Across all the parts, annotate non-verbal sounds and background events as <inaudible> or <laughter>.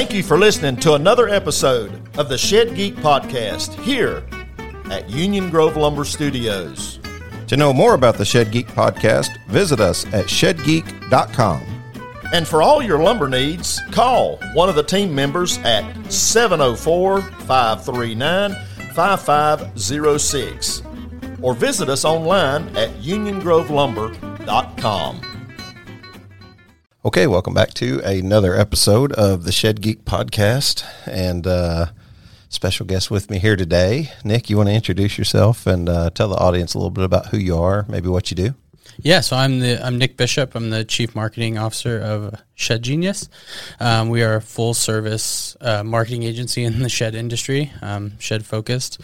Thank you for listening to another episode of the Shed Geek Podcast here at Union Grove Lumber Studios. To know more about the Shed Geek podcast, visit us at shedgeek.com. And for all your lumber needs, call one of the team members at 704 539 5506 or visit us online at uniongrovelumber.com. Okay, welcome back to another episode of the Shed Geek podcast. And uh, special guest with me here today. Nick, you want to introduce yourself and uh, tell the audience a little bit about who you are, maybe what you do? Yeah, so I'm the I'm Nick Bishop. I'm the chief marketing officer of Shed Genius. Um, we are a full service uh, marketing agency in the shed industry, um, shed focused.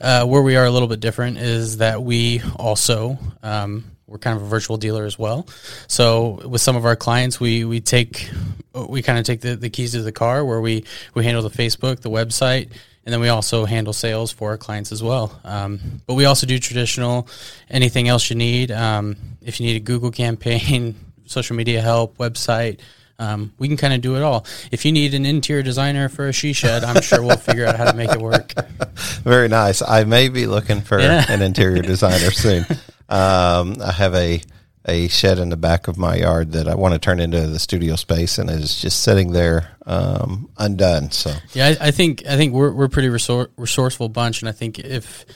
Uh, where we are a little bit different is that we also um, we're kind of a virtual dealer as well. So with some of our clients, we we take we kind of take the, the keys to the car where we we handle the Facebook, the website, and then we also handle sales for our clients as well. Um, but we also do traditional anything else you need. Um, if you need a Google campaign, <laughs> social media help, website. Um, we can kind of do it all. If you need an interior designer for a she shed, I'm sure we'll figure out how to make it work. <laughs> Very nice. I may be looking for yeah. an interior designer soon. <laughs> Um, I have a a shed in the back of my yard that I want to turn into the studio space, and it's just sitting there um, undone. So yeah, I, I, think I think we're we're pretty resor- resourceful bunch, and I think if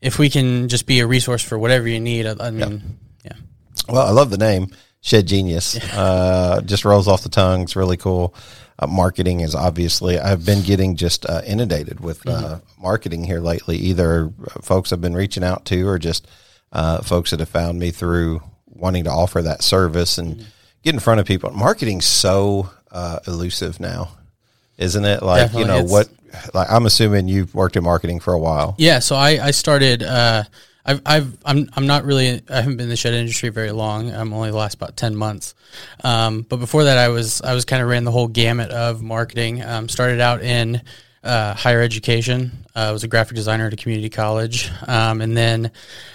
if we can just be a resource for whatever you need, I, I mean, yeah. yeah. Well, I love the name Shed Genius. Yeah. Uh, just rolls off the tongue. It's really cool. Uh, marketing is obviously I've been getting just uh, inundated with uh, mm-hmm. marketing here lately. Either folks have been reaching out to, or just uh, folks that have found me through wanting to offer that service and mm-hmm. get in front of people. Marketing's so uh, elusive now, isn't it? Like Definitely. you know it's, what? Like I'm assuming you've worked in marketing for a while. Yeah, so I I started. Uh, I've, I've, I'm, I'm not really, I haven't been in the shed industry very long. I'm only the last about 10 months. Um, but before that, I was, I was kind of ran the whole gamut of marketing. Um, started out in, uh, higher education. Uh, I was a graphic designer at a community college, um, and then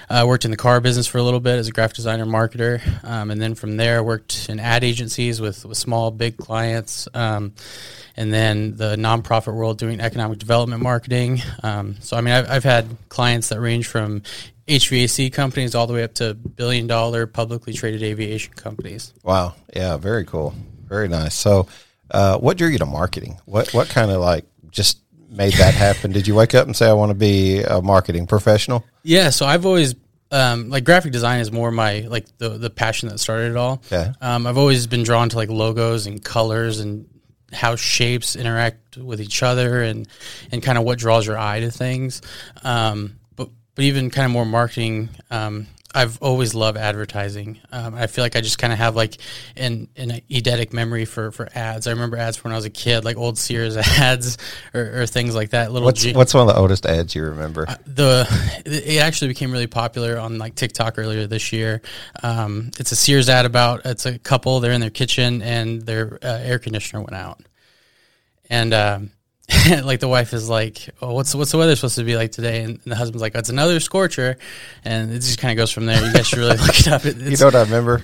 uh, worked in the car business for a little bit as a graphic designer marketer. Um, and then from there, worked in ad agencies with, with small, big clients. Um, and then the nonprofit world doing economic development marketing. Um, so, I mean, I've, I've had clients that range from HVAC companies all the way up to billion dollar publicly traded aviation companies. Wow. Yeah. Very cool. Very nice. So, uh, what drew you to marketing? What, what kind of like just made that happen? Did you wake up and say, I want to be a marketing professional? Yeah. So I've always, um, like graphic design is more my, like the, the passion that started it all. Yeah. Um, I've always been drawn to like logos and colors and how shapes interact with each other and, and kind of what draws your eye to things. Um, but, but even kind of more marketing, um, I've always loved advertising. Um, I feel like I just kind of have like an, an eidetic memory for, for ads. I remember ads from when I was a kid, like old Sears <laughs> ads or, or things like that. Little what's, G- what's one of the oldest ads you remember? Uh, the it actually became really popular on like TikTok earlier this year. Um, it's a Sears ad about it's a couple. They're in their kitchen and their uh, air conditioner went out, and um, <laughs> like the wife is like, "Oh, what's what's the weather supposed to be like today?" And the husband's like, "It's another scorcher," and it just kind of goes from there. You guys should really <laughs> look it up. It, you know what I remember?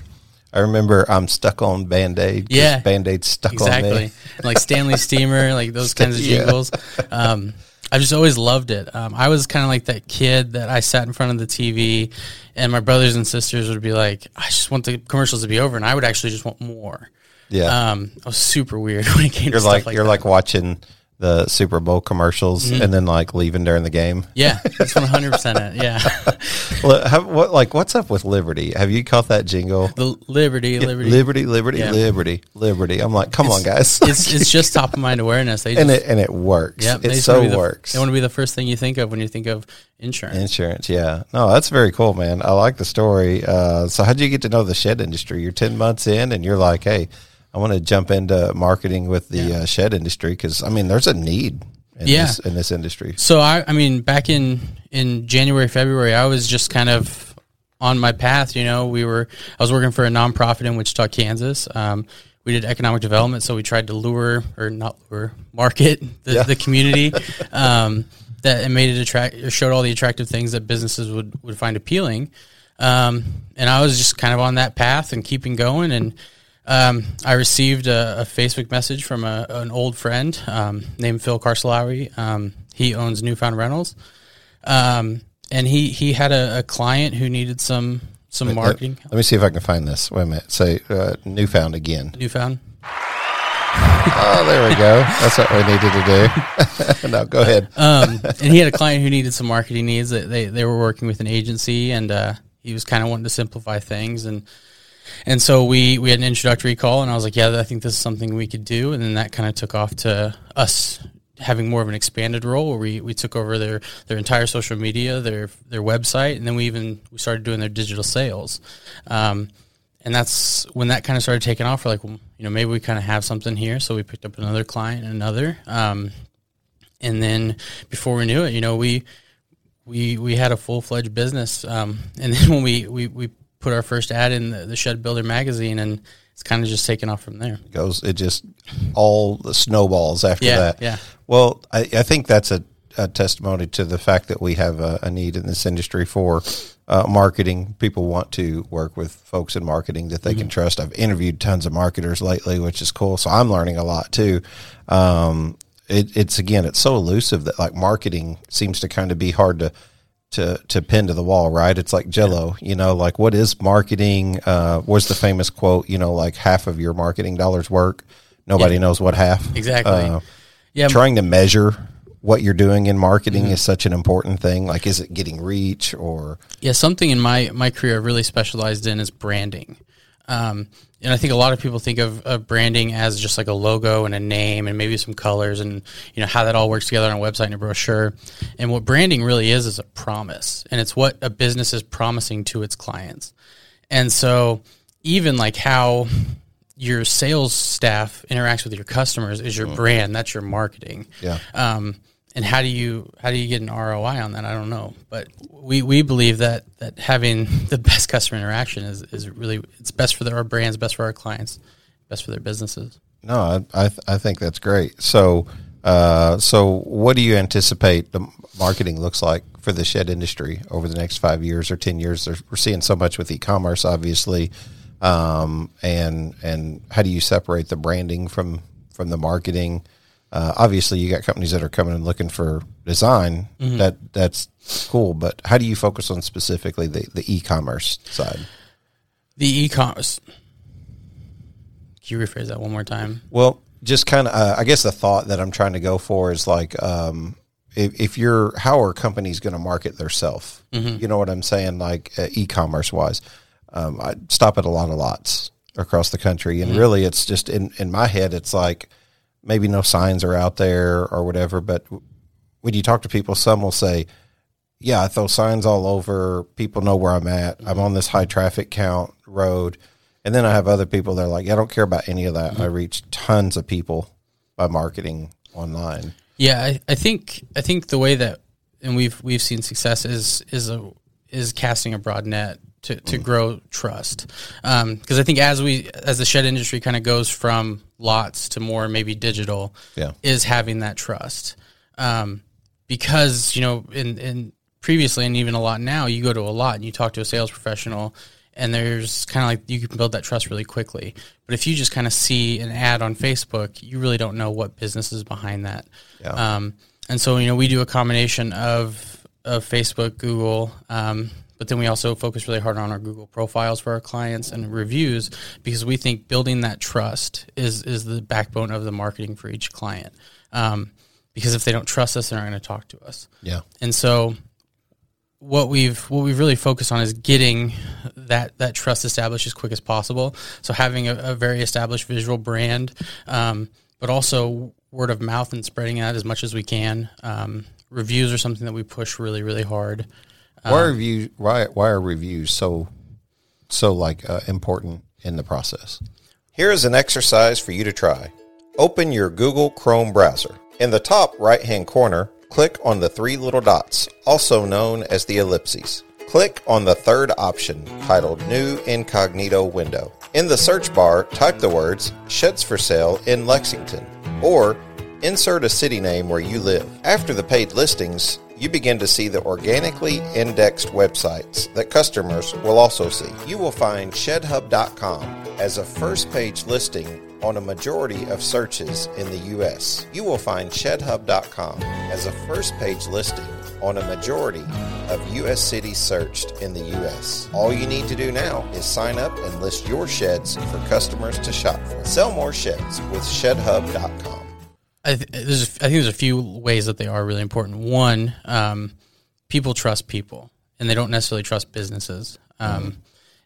I remember I'm stuck on Band Aid. Yeah, Band Aid stuck exactly. on me. like Stanley Steamer, like those kinds of <laughs> jingles. Um, I've just always loved it. Um, I was kind of like that kid that I sat in front of the TV, and my brothers and sisters would be like, "I just want the commercials to be over," and I would actually just want more. Yeah, um, I was super weird when it came. You're to like, like you're that. like watching the Super Bowl commercials mm-hmm. and then like leaving during the game. Yeah, <laughs> that's one hundred percent it. Yeah. <laughs> what like what's up with Liberty? Have you caught that jingle? The Liberty, Liberty, Liberty, Liberty, yeah. Liberty, Liberty. I'm like, come it's, on, guys. <laughs> it's it's just top of mind awareness. They just, and it and it works. Yeah, it so the, works. They want to be the first thing you think of when you think of insurance. Insurance, yeah. No, that's very cool, man. I like the story. Uh, so, how did you get to know the shed industry? You're ten months in, and you're like, hey. I want to jump into marketing with the yeah. uh, shed industry because I mean, there's a need in yeah. this in this industry. So I, I mean, back in in January, February, I was just kind of on my path. You know, we were I was working for a nonprofit in Wichita, Kansas. Um, we did economic development, so we tried to lure or not lure, market the, yeah. the community. <laughs> um, that and made it attract or showed all the attractive things that businesses would would find appealing. Um, and I was just kind of on that path and keeping going and Um, I received a, a, Facebook message from a, an old friend um, named Phil Carcelawi. Um, he owns Newfound Rentals, um, and he he had a, a, client who needed some some marketing. Let, let, me see if I can find this. Wait a minute. Say uh, Newfound again. Newfound. <laughs> oh, there we go. That's what we needed to do. <laughs> no, go ahead. Um, <laughs> and he had a client who needed some marketing needs. They they were working with an agency, and uh, he was kind of wanting to simplify things and and so we we had an introductory call and I was like yeah I think this is something we could do and then that kind of took off to us having more of an expanded role where we, we took over their their entire social media their their website and then we even we started doing their digital sales um, and that's when that kind of started taking off we're like you know maybe we kind of have something here so we picked up another client another um, and then before we knew it you know we we we had a full fledged business. Um, and <laughs> then when we, we we put our first ad in the, the Shed Builder magazine, and it's kind of just taken off from there. It goes it just all the snowballs after yeah, that. Yeah. Well, I, I think that's a, a, testimony to the fact that we have a, a need in this industry for uh, marketing. People want to work with folks in marketing that they mm-hmm. can trust. I've interviewed tons of marketers lately, which is cool. So I'm learning a lot too. Um, it, it's again, it's so elusive that like marketing seems to kind of be hard to to to pin to the wall, right? It's like Jello, you know, like what is marketing? Uh, what's the famous quote? You know, like half of your marketing dollars work. Nobody yeah. knows what half. Exactly. Uh, yeah. Trying to measure what you're doing in marketing mm-hmm. is such an important thing. Like, is it getting reach or? Yeah, something in my my career I've really specialized in is branding. Um, and I think a lot of people think of, of, branding as just like a logo and a name and maybe some colors and you know how that all works together on a website and a brochure. And what branding really is is a promise, and it's what a business is promising to its clients. And so even like how your sales staff interacts with your customers is your mm. brand. That's your marketing. Yeah. Um, and how do you how do you get an ROI on that? I don't know, but we, we believe that that having <laughs> the best customer interaction is, is really it's best for our brands, best for our clients, best for their businesses. No, I I, th- I think that's great. So uh, so what do you anticipate the marketing looks like for the shed industry over the next five years or ten years? We're seeing so much with e-commerce, obviously, um, and and how do you separate the branding from from the marketing? Uh, obviously, you got companies that are coming and looking for design. Mm-hmm. That that's cool, but how do you focus on specifically the, the e-commerce side? The e-commerce. Can you rephrase that one more time? Well, just kind of, uh, I guess the thought that I'm trying to go for is like, um, if, if, you're, how are companies going to market themselves? Mm-hmm. You know what I'm saying? Like uh, e-commerce wise, um, I stop at a lot of lots across the country, and mm-hmm. really, it's just in in my head, it's like maybe no signs are out there or whatever. But when you talk to people, some will say, "Yeah, I throw signs all over. People know where I'm at. I'm on this high traffic count road." And then I have other people that are like, "I don't care about any of that. Mm-hmm. I reach tons of people by marketing online." Yeah, I, I think I think the way that and we've we've seen success is is a is casting a broad net to, to mm. grow trust. Because um, I think as we as the shed industry kind of goes from lots to more maybe digital, yeah. is having that trust. Um, because you know, in, in previously and even a lot now, you go to a lot and you talk to a sales professional, and there's kind of like you can build that trust really quickly. But if you just kind of see an ad on Facebook, you really don't know what business is behind that. Yeah. Um, and so you know, we do a combination of of Facebook, Google. But then we also focus really hard on our Google profiles for our clients and reviews because we think building that trust is is the backbone of the marketing for each client. Um, because if they don't trust us, they're not going to talk to us. Yeah. And so what we've what we've really focused on is getting that that trust established as quick as possible. So having a, a very established visual brand, um, but also word of mouth and spreading that as much as we can. Um, reviews are something that we push really really hard. Why are reviews? Why why are reviews so so like uh, important in the process? Here is an exercise for you to try. Open your Google Chrome browser. In the top right hand corner, click on the three little dots, also known as the ellipses. Click on the third option titled New Incognito Window. In the search bar, type the words Sheds for Sale in Lexington or insert a city name where you live. After the paid listings, you begin to see the organically indexed websites that customers will also see. You will find shedhub.com as a first page listing on a majority of searches in the U.S. You will find ShedHub.com as a first page listing on a majority of U.S. cities searched in the U.S. All you need to do now is sign up and list your sheds for customers to shop for. Sell more sheds with ShedHub.com. I, th- there's, a f- I think there's a few ways that they are really important. One, um, people trust people, and they don't necessarily trust businesses. Um,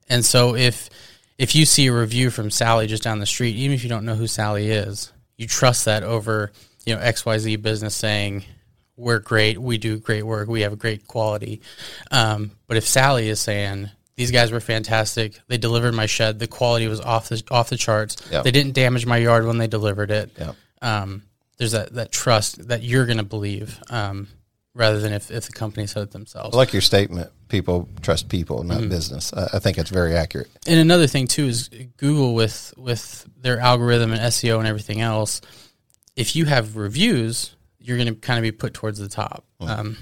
And so if if you see a review from Sally just down the street, even if you don't know who Sally is, you trust that over you know X Y Z business saying we're great, we do great work, we have great quality. Um, but if Sally is saying these guys were fantastic, they delivered my shed, the quality was off the off the charts, Yep. they didn't damage my yard when they delivered it Yep. um, there's that, that trust that you're going to believe um, rather than if, if the company said it themselves. I like your statement. People trust people, not business. I, I think it's very accurate. and another thing too is Google with with their algorithm and SEO and everything else. If you have reviews, you're going to kind of be put towards the top. Um,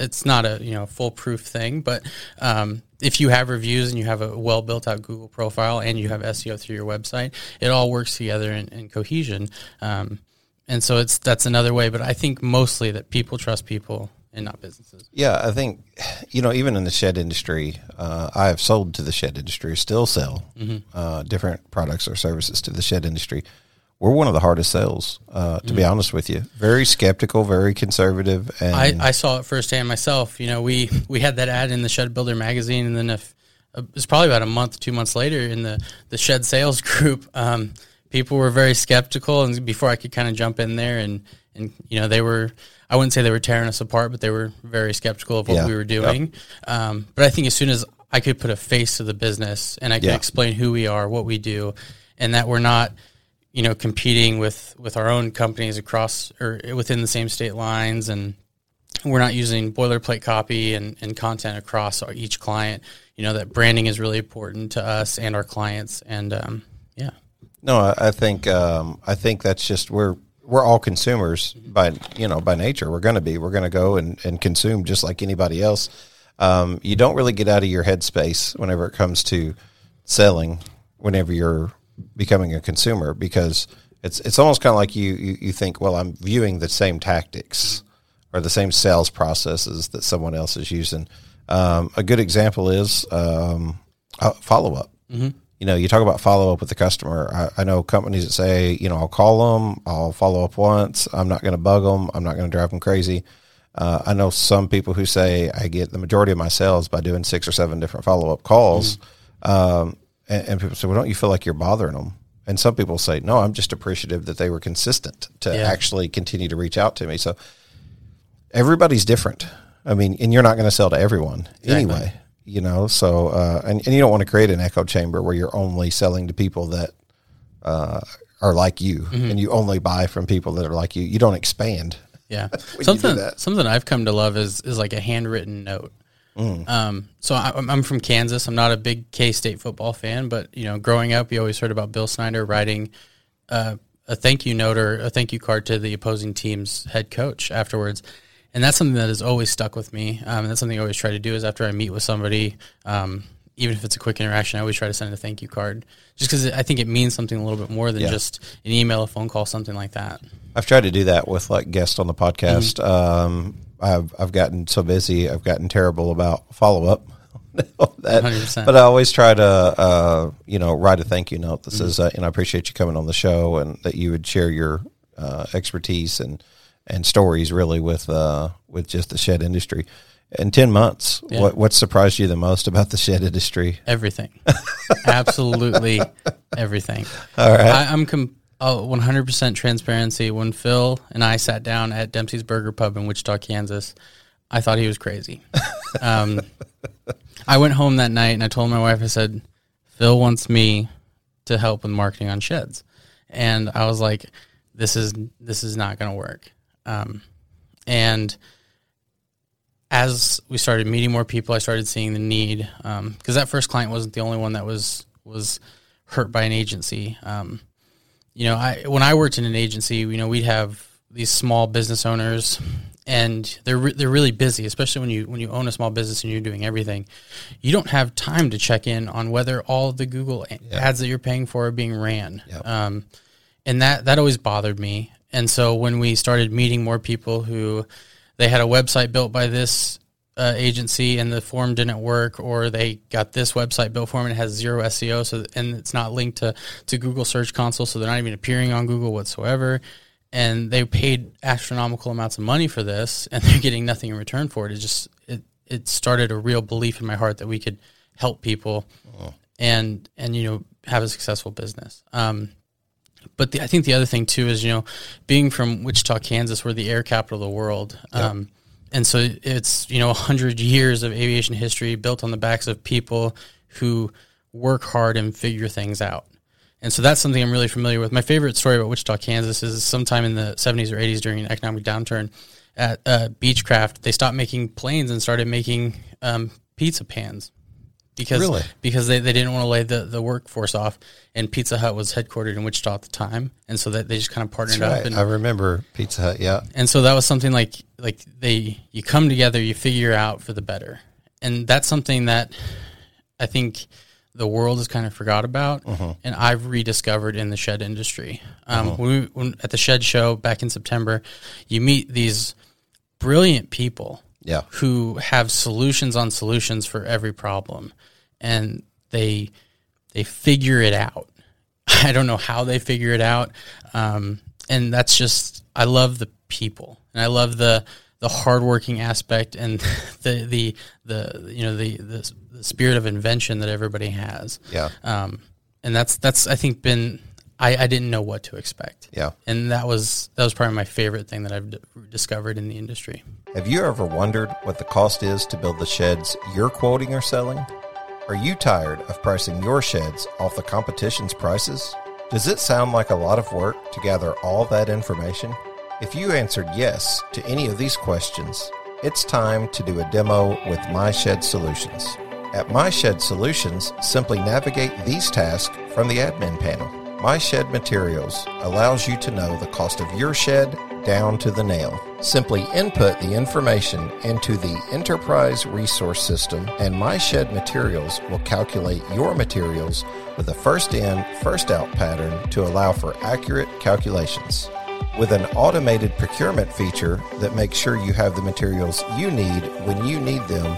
it's not a you know foolproof thing, but um, if you have reviews and you have a well built out Google profile and you have SEO through your website, it all works together in, in cohesion. Um, and so it's that's another way. But I think mostly that people trust people and not businesses. Yeah, I think you know even in the shed industry, uh, I have sold to the shed industry, still sell uh, different products or services to the shed industry. We're one of the hardest sales, uh, to be honest with you. Very skeptical, very conservative, and I, I saw it firsthand myself. You know, we we had that ad in the Shed Builder magazine, and then if uh, it was probably about a month, two months later, in the the Shed sales <laughs> group, um, people were very skeptical. And before I could kind of jump in there, and and you know, they were I wouldn't say they were tearing us apart, but they were very skeptical of what Yeah. we were doing. Um, but I think as soon as I could put a face to the business and I could Yeah. explain who we are, what we do, and that we're not you know competing with with our own companies across or within the same state lines and we're not using boilerplate copy and, and content across our, each client you know that branding is really important to us and our clients and um, No, I, I think um, I think that's just we're we're all consumers by you know by nature. We're going to be. We're going to go and, and consume just like anybody else. Um, you don't really get out of your headspace whenever it comes to selling. Whenever you're becoming a consumer, because it's it's almost kind of like you, you you think, well, I'm viewing the same tactics or the same sales processes that someone else is using. Um, a good example is um, follow up. You know, you talk about follow up with the customer. I, I know companies that say, you know, I'll call them, I'll follow up once. I'm not going to bug them. I'm not going to drive them crazy. Uh, I know some people who say I get the majority of my sales by doing six or seven different follow up calls. Um, and, and people say, well, don't you feel like you're bothering them? And some people say, no, I'm just appreciative that they were consistent to Yeah. actually continue to reach out to me. So everybody's different. I mean, and you're not going to sell to everyone anyway, you know. So, uh, and, and you don't want to create an echo chamber where you're only selling to people that uh, are like you, Mm-hmm. and you only buy from people that are like you. You don't expand. yeah <laughs> something something I've come to love is is like a handwritten note Mm. um, so I, I'm- I'm from Kansas I'm not a big K State football fan but you know growing up you always heard about Bill Snyder writing uh, a thank you note or a thank you card to the opposing team's head coach afterwards. And that's something that has always stuck with me. Um, and that's something I always try to do is after I meet with somebody, um, even if it's a quick interaction, I always try to send a thank you card just because I think it means something a little bit more than Yeah. just an email, a phone call, something like that. I've tried to do that with like guests on the podcast. Mm-hmm. Um, I've I've gotten so busy. I've gotten terrible about follow up. <laughs> that, 100%. but I always try to uh, you know write a thank you note that Mm-hmm. says uh, you know I appreciate you coming on the show and that you would share your uh, expertise and and stories really with uh, with just the shed industry. In ten months, Yeah. what what surprised you the most about the shed industry? Everything. <laughs> Absolutely everything. All right. I, I'm com- oh, 100% transparency. When Phil and I sat down at Dempsey's Burger Pub in Wichita, Kansas, I thought he was crazy. Um, <laughs> I went home that night and I told my wife, I said, Phil wants me to help with marketing on sheds. And I was like, this is, this is not going to work. Um, and as we started meeting more people, I started seeing the need because that first client wasn't the only one that was was hurt by an agency. Um, you know, I when I worked in an agency, you know, we'd have these small business owners, and they're re- they're really busy, especially when you when you own a small business and you're doing everything. You don't have time to check in on whether all the Google ads that you're paying for are being ran. Yep. Um, and that that always bothered me. And so when we started meeting more people who they had a website built by this uh, agency and the form didn't work, or they got this website built for them and it has zero SEO, so and it's not linked to to Google Search Console, so they're not even appearing on Google whatsoever. And they paid astronomical amounts of money for this, and <laughs> they're getting nothing in return for it. It just it it started a real belief in my heart that we could help people, and and you know have a successful business. Um, but the, I think the other thing too is you know being from Wichita, Kansas, we're the air capital of the world, um, and so it's you know hundred years of aviation history built on the backs of people who work hard and figure things out. And so that's something I'm really familiar with. My favorite story about Wichita, Kansas is sometime in the 70s or 80s during an economic downturn at uh, Beechcraft, they stopped making planes and started making um, pizza pans because Really? because they, they didn't want to lay the, the workforce off. And Pizza Hut was headquartered in Wichita at the time, and so that they just kind of partnered That's up. And, I remember Pizza Hut. Yeah. and so that was something like like they you come together, you figure out for the better, and that's something that I think the world has kind of forgot about, and I've rediscovered in the shed industry. Um, when, we, when at the shed show back in September, you meet these brilliant people Yeah. who have solutions on solutions for every problem. And they they figure it out. <laughs> I don't know how they figure it out. Um, and that's just i love the people. And i love the the hardworking aspect and <laughs> the the the you know the the, the spirit of invention that everybody has. Yeah. um, and that's that's i think been I, I didn't know what to expect Yeah. and that was that was probably my favorite thing that i've d- discovered in the industry Have you ever wondered what the cost is to build the sheds you're quoting or selling? Are you tired of pricing your sheds off the competition's prices? Does it sound like a lot of work to gather all that information? If you answered yes to any of these questions, it's time to do a demo with My Shed Solutions. At My Shed Solutions, simply navigate these tasks from the admin panel. My Shed Materials allows you to know the cost of your shed down to the nail. Simply input the information into the Enterprise Resource System, and My Shed Materials will calculate your materials with a first in, first out pattern to allow for accurate calculations. With an automated procurement feature that makes sure you have the materials you need when you need them,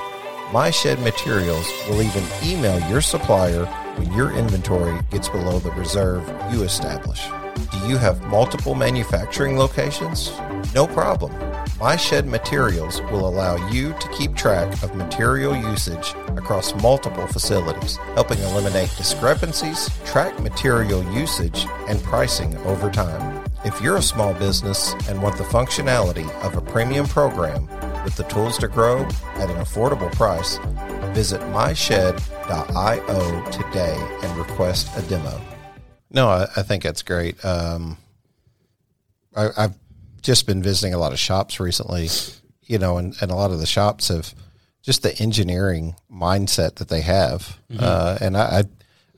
My Shed Materials will even email your supplier when your inventory gets below the reserve you establish. Do you have multiple manufacturing locations? No problem. My Shed Materials will allow you to keep track of material usage across multiple facilities, helping eliminate discrepancies, track material usage, and pricing over time. If you're a small business and want the functionality of a premium program with the tools to grow at an affordable price, visit myshed.io today and request a demo. No, I, I think that's great. Um, I, I've just been visiting a lot of shops recently, you know, and, and a lot of the shops have just the engineering mindset that they have. Uh, and I, I,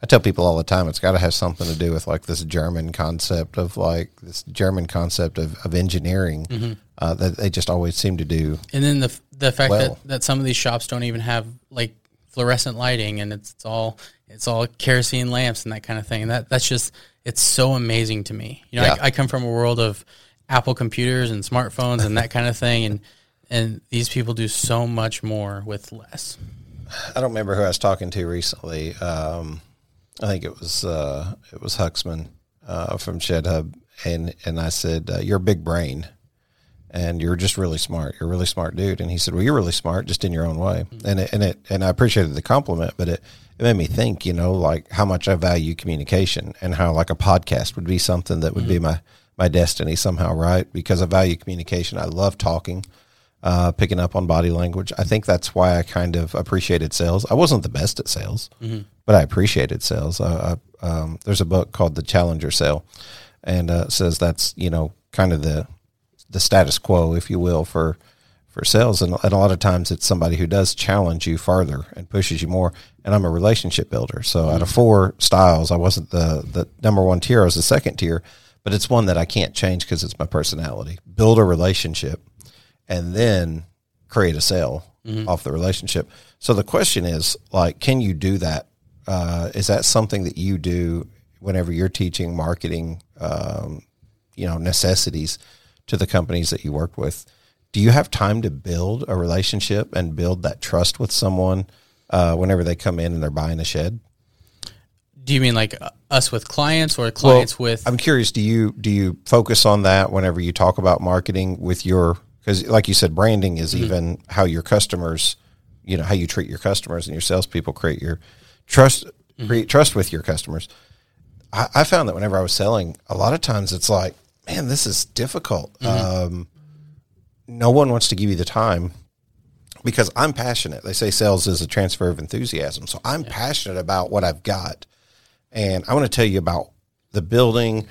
I tell people all the time, it's got to have something to do with like this German concept of like this German concept of, of engineering uh, that they just always seem to do. And then the the fact Well. that, that some of these shops don't even have like fluorescent lighting and it's, it's all it's all kerosene lamps and that kind of thing. And that that's just it's so amazing to me. You know, Yeah. I, I come from a world of Apple computers and smartphones and that kind of thing, and <laughs> and these people do so much more with less. I don't remember who I was talking to recently. Um, I think it was uh, it was Huxman uh, from Shed Hub, and and I said, uh, "You're a big brain, and you're just really smart. You're a really smart dude." And he said, "Well, you're really smart, just in your own way." And it, and it and I appreciated the compliment, but it it made me think, you know, like how much I value communication, and how like a podcast would be something that would be my my destiny somehow, right? Because I value communication. I love talking uh, picking up on body language. I think that's why I kind of appreciated sales. I wasn't the best at sales, but I appreciated sales. Uh, I, um, there's a book called The Challenger Sale, and uh, says that's you know kind of the the status quo, if you will, for for sales. And, and a lot of times it's somebody who does challenge you farther and pushes you more. And I'm a relationship builder, so out of four styles, I wasn't the the number one tier. I was the second tier, but it's one that I can't change because it's my personality. Build a relationship and then create a sale off the relationship. So the question is like, can you do that? Uh, is that something that you do whenever you're teaching marketing, um, you know, necessities to the companies that you work with? Do you have time to build a relationship and build that trust with someone uh, whenever they come in and they're buying a shed? Do you mean like uh, us with clients or clients with? I'm curious. Do you do you focus on that whenever you talk about marketing with your because, like you said, branding is mm-hmm. even how your customers, you know, how you treat your customers and your salespeople create your trust, mm-hmm. create trust with your customers. I, I found that whenever I was selling, a lot of times it's like, man, this is difficult. Mm-hmm. Um, no one wants to give you the time because I'm passionate. They say sales is a transfer of enthusiasm. So I'm passionate about what I've got. And I want to tell you about the building.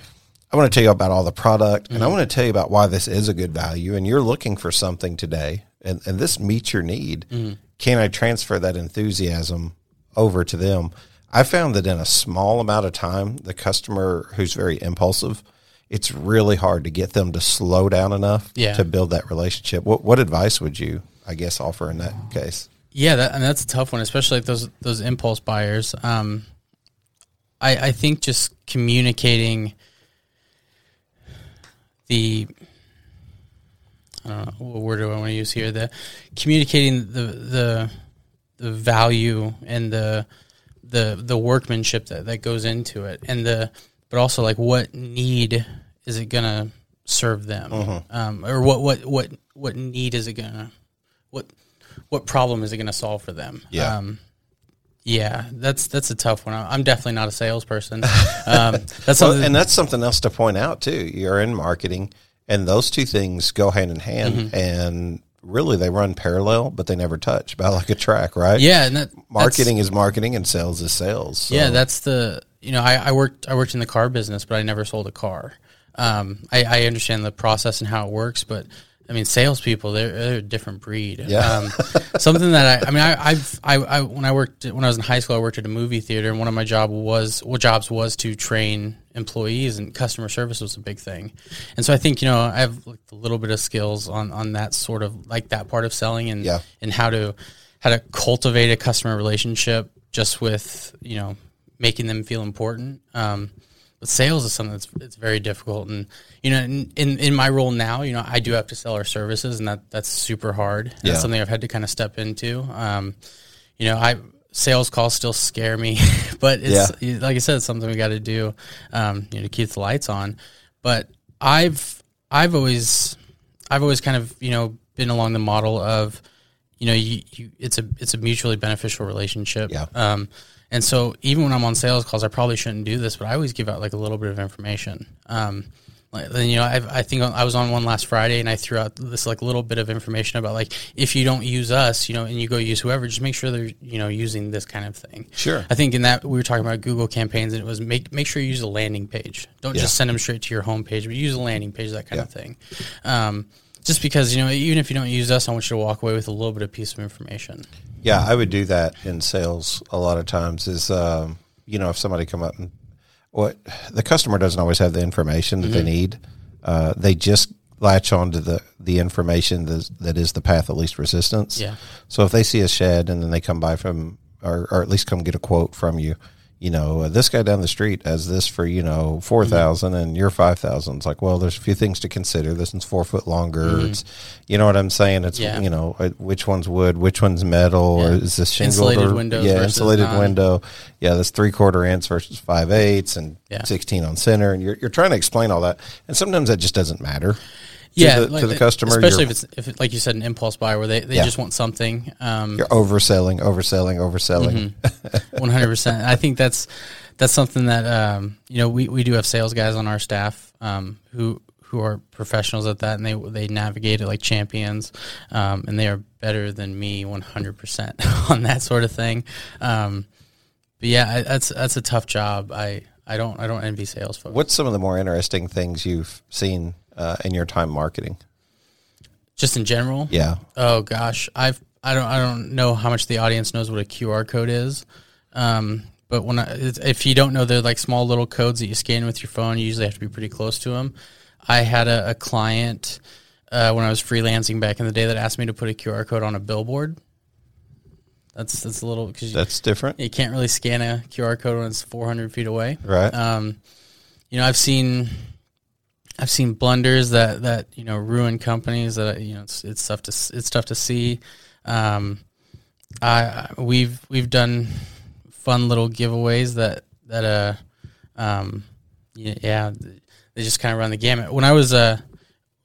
I want to tell you about all the product and I want to tell you about why this is a good value. And you're looking for something today and, and this meets your need. Can I transfer that enthusiasm over to them? I found that in a small amount of time, the customer who's very impulsive, it's really hard to get them to slow down enough Yeah. to build that relationship. What what advice would you, I guess, offer in that case? Yeah, that, and that's a tough one, especially like those those impulse buyers. Um, I I think just communicating the I don't know what word do I want to use here. The communicating the the the value and the the the workmanship that that goes into it, and the but also like what need is it gonna serve them, um, or what what what what need is it gonna what what problem is it going to solve for them? Yeah. Um, yeah, that's that's a tough one. I'm definitely not a salesperson. <laughs> Um, that's Well, and that's something else to point out too. You're in marketing, and those two things go hand in hand, Mm-hmm. and really they run parallel, but they never touch. About like a track, right? yeah, and that, Marketing is marketing, and sales is sales. So- Yeah, that's the you know I, I worked I worked in the car business, but I never sold a car. Um, I, I understand the process and how it works, but I mean, salespeople they're, they're a different breed. Yeah. Um, <laughs> something that I I mean I I've, I I when I worked when I was in high school I worked at a movie theater and one of my job was what jobs was to train employees and customer service was a big thing, and so I think you know I have like a little bit of skills on on that sort of like that part of selling and Yeah. and how to how to cultivate a customer relationship just with you know making them feel important. Um, but sales is something that's it's very difficult, and you know, in, in in my role now, you know, I do have to sell our services, and that that's super hard. Yeah. That's something I've had to kind of step into. Um, you know, I sales calls still scare me, <laughs> but it's like I said, it's something we got to do, um, you know, to keep the lights on. But I've I've always I've always kind of you know been along the model of you know you, you it's a it's a mutually beneficial relationship. Yeah. Um, and so even when I'm on sales calls, I probably shouldn't do this, but I always give out like a little bit of information. Um, like, then, you know, I, I think I was on one last Friday and I threw out this like little bit of information about like if you don't use us, you know, and you go use whoever, just make sure they're you know using this kind of thing. Sure. I think in that we were talking about Google campaigns and it was make make sure you use a landing page. Don't Yeah. just send them straight to your home page, but use a landing page, that kind of thing. Um, just because you know, even if you don't use us, I want you to walk away with a little bit of piece of information. Yeah, I would do that in sales a lot of times. Is um, you know if somebody come up and what the customer doesn't always have the information that they Mm-hmm. need. Uh, they just latch on to the the information that, that is the path of least resistance. Yeah. So if they see a shed and then they come by from or, or at least come get a quote from you, you know, uh, this guy down the street has this for you know 4,000 Mm-hmm. and you're five thousand. It's like, well, there's a few things to consider. This one's four foot longer. It's, you know what I'm saying? It's Mm-hmm. Yeah. you know uh, which one's wood, which one's metal, or is this shingled Insulated or windows yeah, insulated non. window. Yeah, this three quarter inch versus five eighths and Yeah. sixteen on center, and you're you're trying to explain all that, and sometimes that just doesn't matter. Yeah, the, like, to the customer, especially if it's if it, like you said, an impulse buy where they, they Yeah. just want something. Um, you're overselling, overselling, overselling. Mm-hmm. One hundred percent. I think that's that's something that um, you know we, we do have sales guys on our staff um, who who are professionals at that, and they they navigate it like champions, um, and they are better than me one hundred percent <laughs> on that sort of thing. Um, but yeah, I, that's that's a tough job. I I don't I don't envy sales folks. What's some of the more interesting things you've seen uh, in your time marketing? Just in general, Yeah, Oh gosh, I've I don't I don't know how much the audience knows what a QR code is. Um, but when I, if you don't know, they're like small little codes that you scan with your phone. You usually have to be pretty close to them. I had a, a client uh, when I was freelancing back in the day that asked me to put a QR code on a billboard. That's that's a little because That's different, you can't really scan a QR code when it's 400 feet away. right? Um, you know, I've seen, I've seen blunders that that you know ruin companies. That you know, it's it's tough to it's tough to see. Um, I we've we've done fun little giveaways that that uh um yeah they just kind of run the gamut. When I was uh,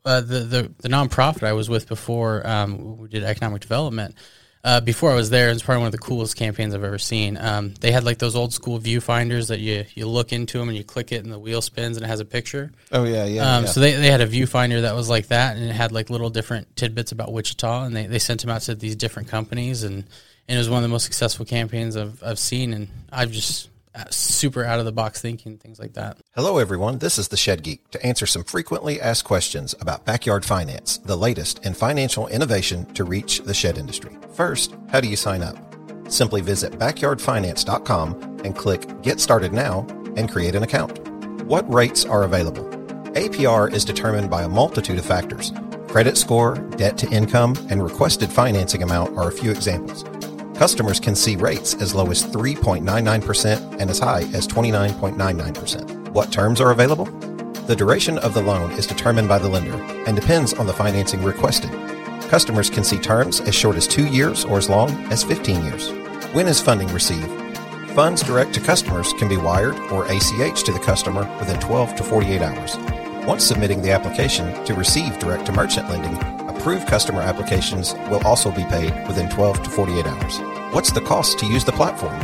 uh the the the nonprofit I was with before um we did economic development uh, before I was there, it was probably one of the coolest campaigns I've ever seen. Um, they had like those old school viewfinders that you you look into them and you click it and the wheel spins and it has a picture. oh yeah, yeah. Um, yeah. So they, they had a viewfinder that was like that and it had like little different tidbits about Wichita and they, they sent them out to these different companies and, and it was one of the most successful campaigns I've, I've seen and I've just Uh, super out of the box thinking things like that. Hello, everyone. This is the Shed Geek to answer some frequently asked questions about backyard finance, the latest in financial innovation to reach the shed industry. First, how do you sign up? Simply visit backyardfinance.com and click Get Started Now and create an account. What rates are available? APR is determined by a multitude of factors. Credit score, debt to income, and requested financing amount are a few examples. Customers can see rates as low as 3.99% and as high as 29.99%. What terms are available? The duration of the loan is determined by the lender and depends on the financing requested. Customers can see terms as short as two years or as long as 15 years. When is funding received? Funds direct to customers can be wired or ACH to the customer within 12 to 48 hours. Once submitting the application to receive direct to merchant lending, approved customer applications will also be paid within 12 to 48 hours. What's the cost to use the platform?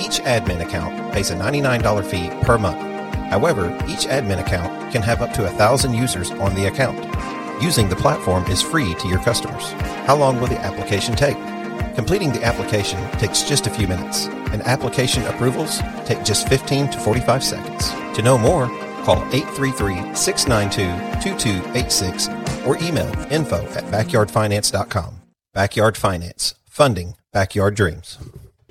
Each admin account pays a $99 fee per month. However, each admin account can have up to 1,000 users on the account. Using the platform is free to your customers. How long will the application take? Completing the application takes just a few minutes, and application approvals take just 15 to 45 seconds. To know more, call 833 692 2286 or email info at backyardfinance.com. Backyard Finance, funding backyard dreams.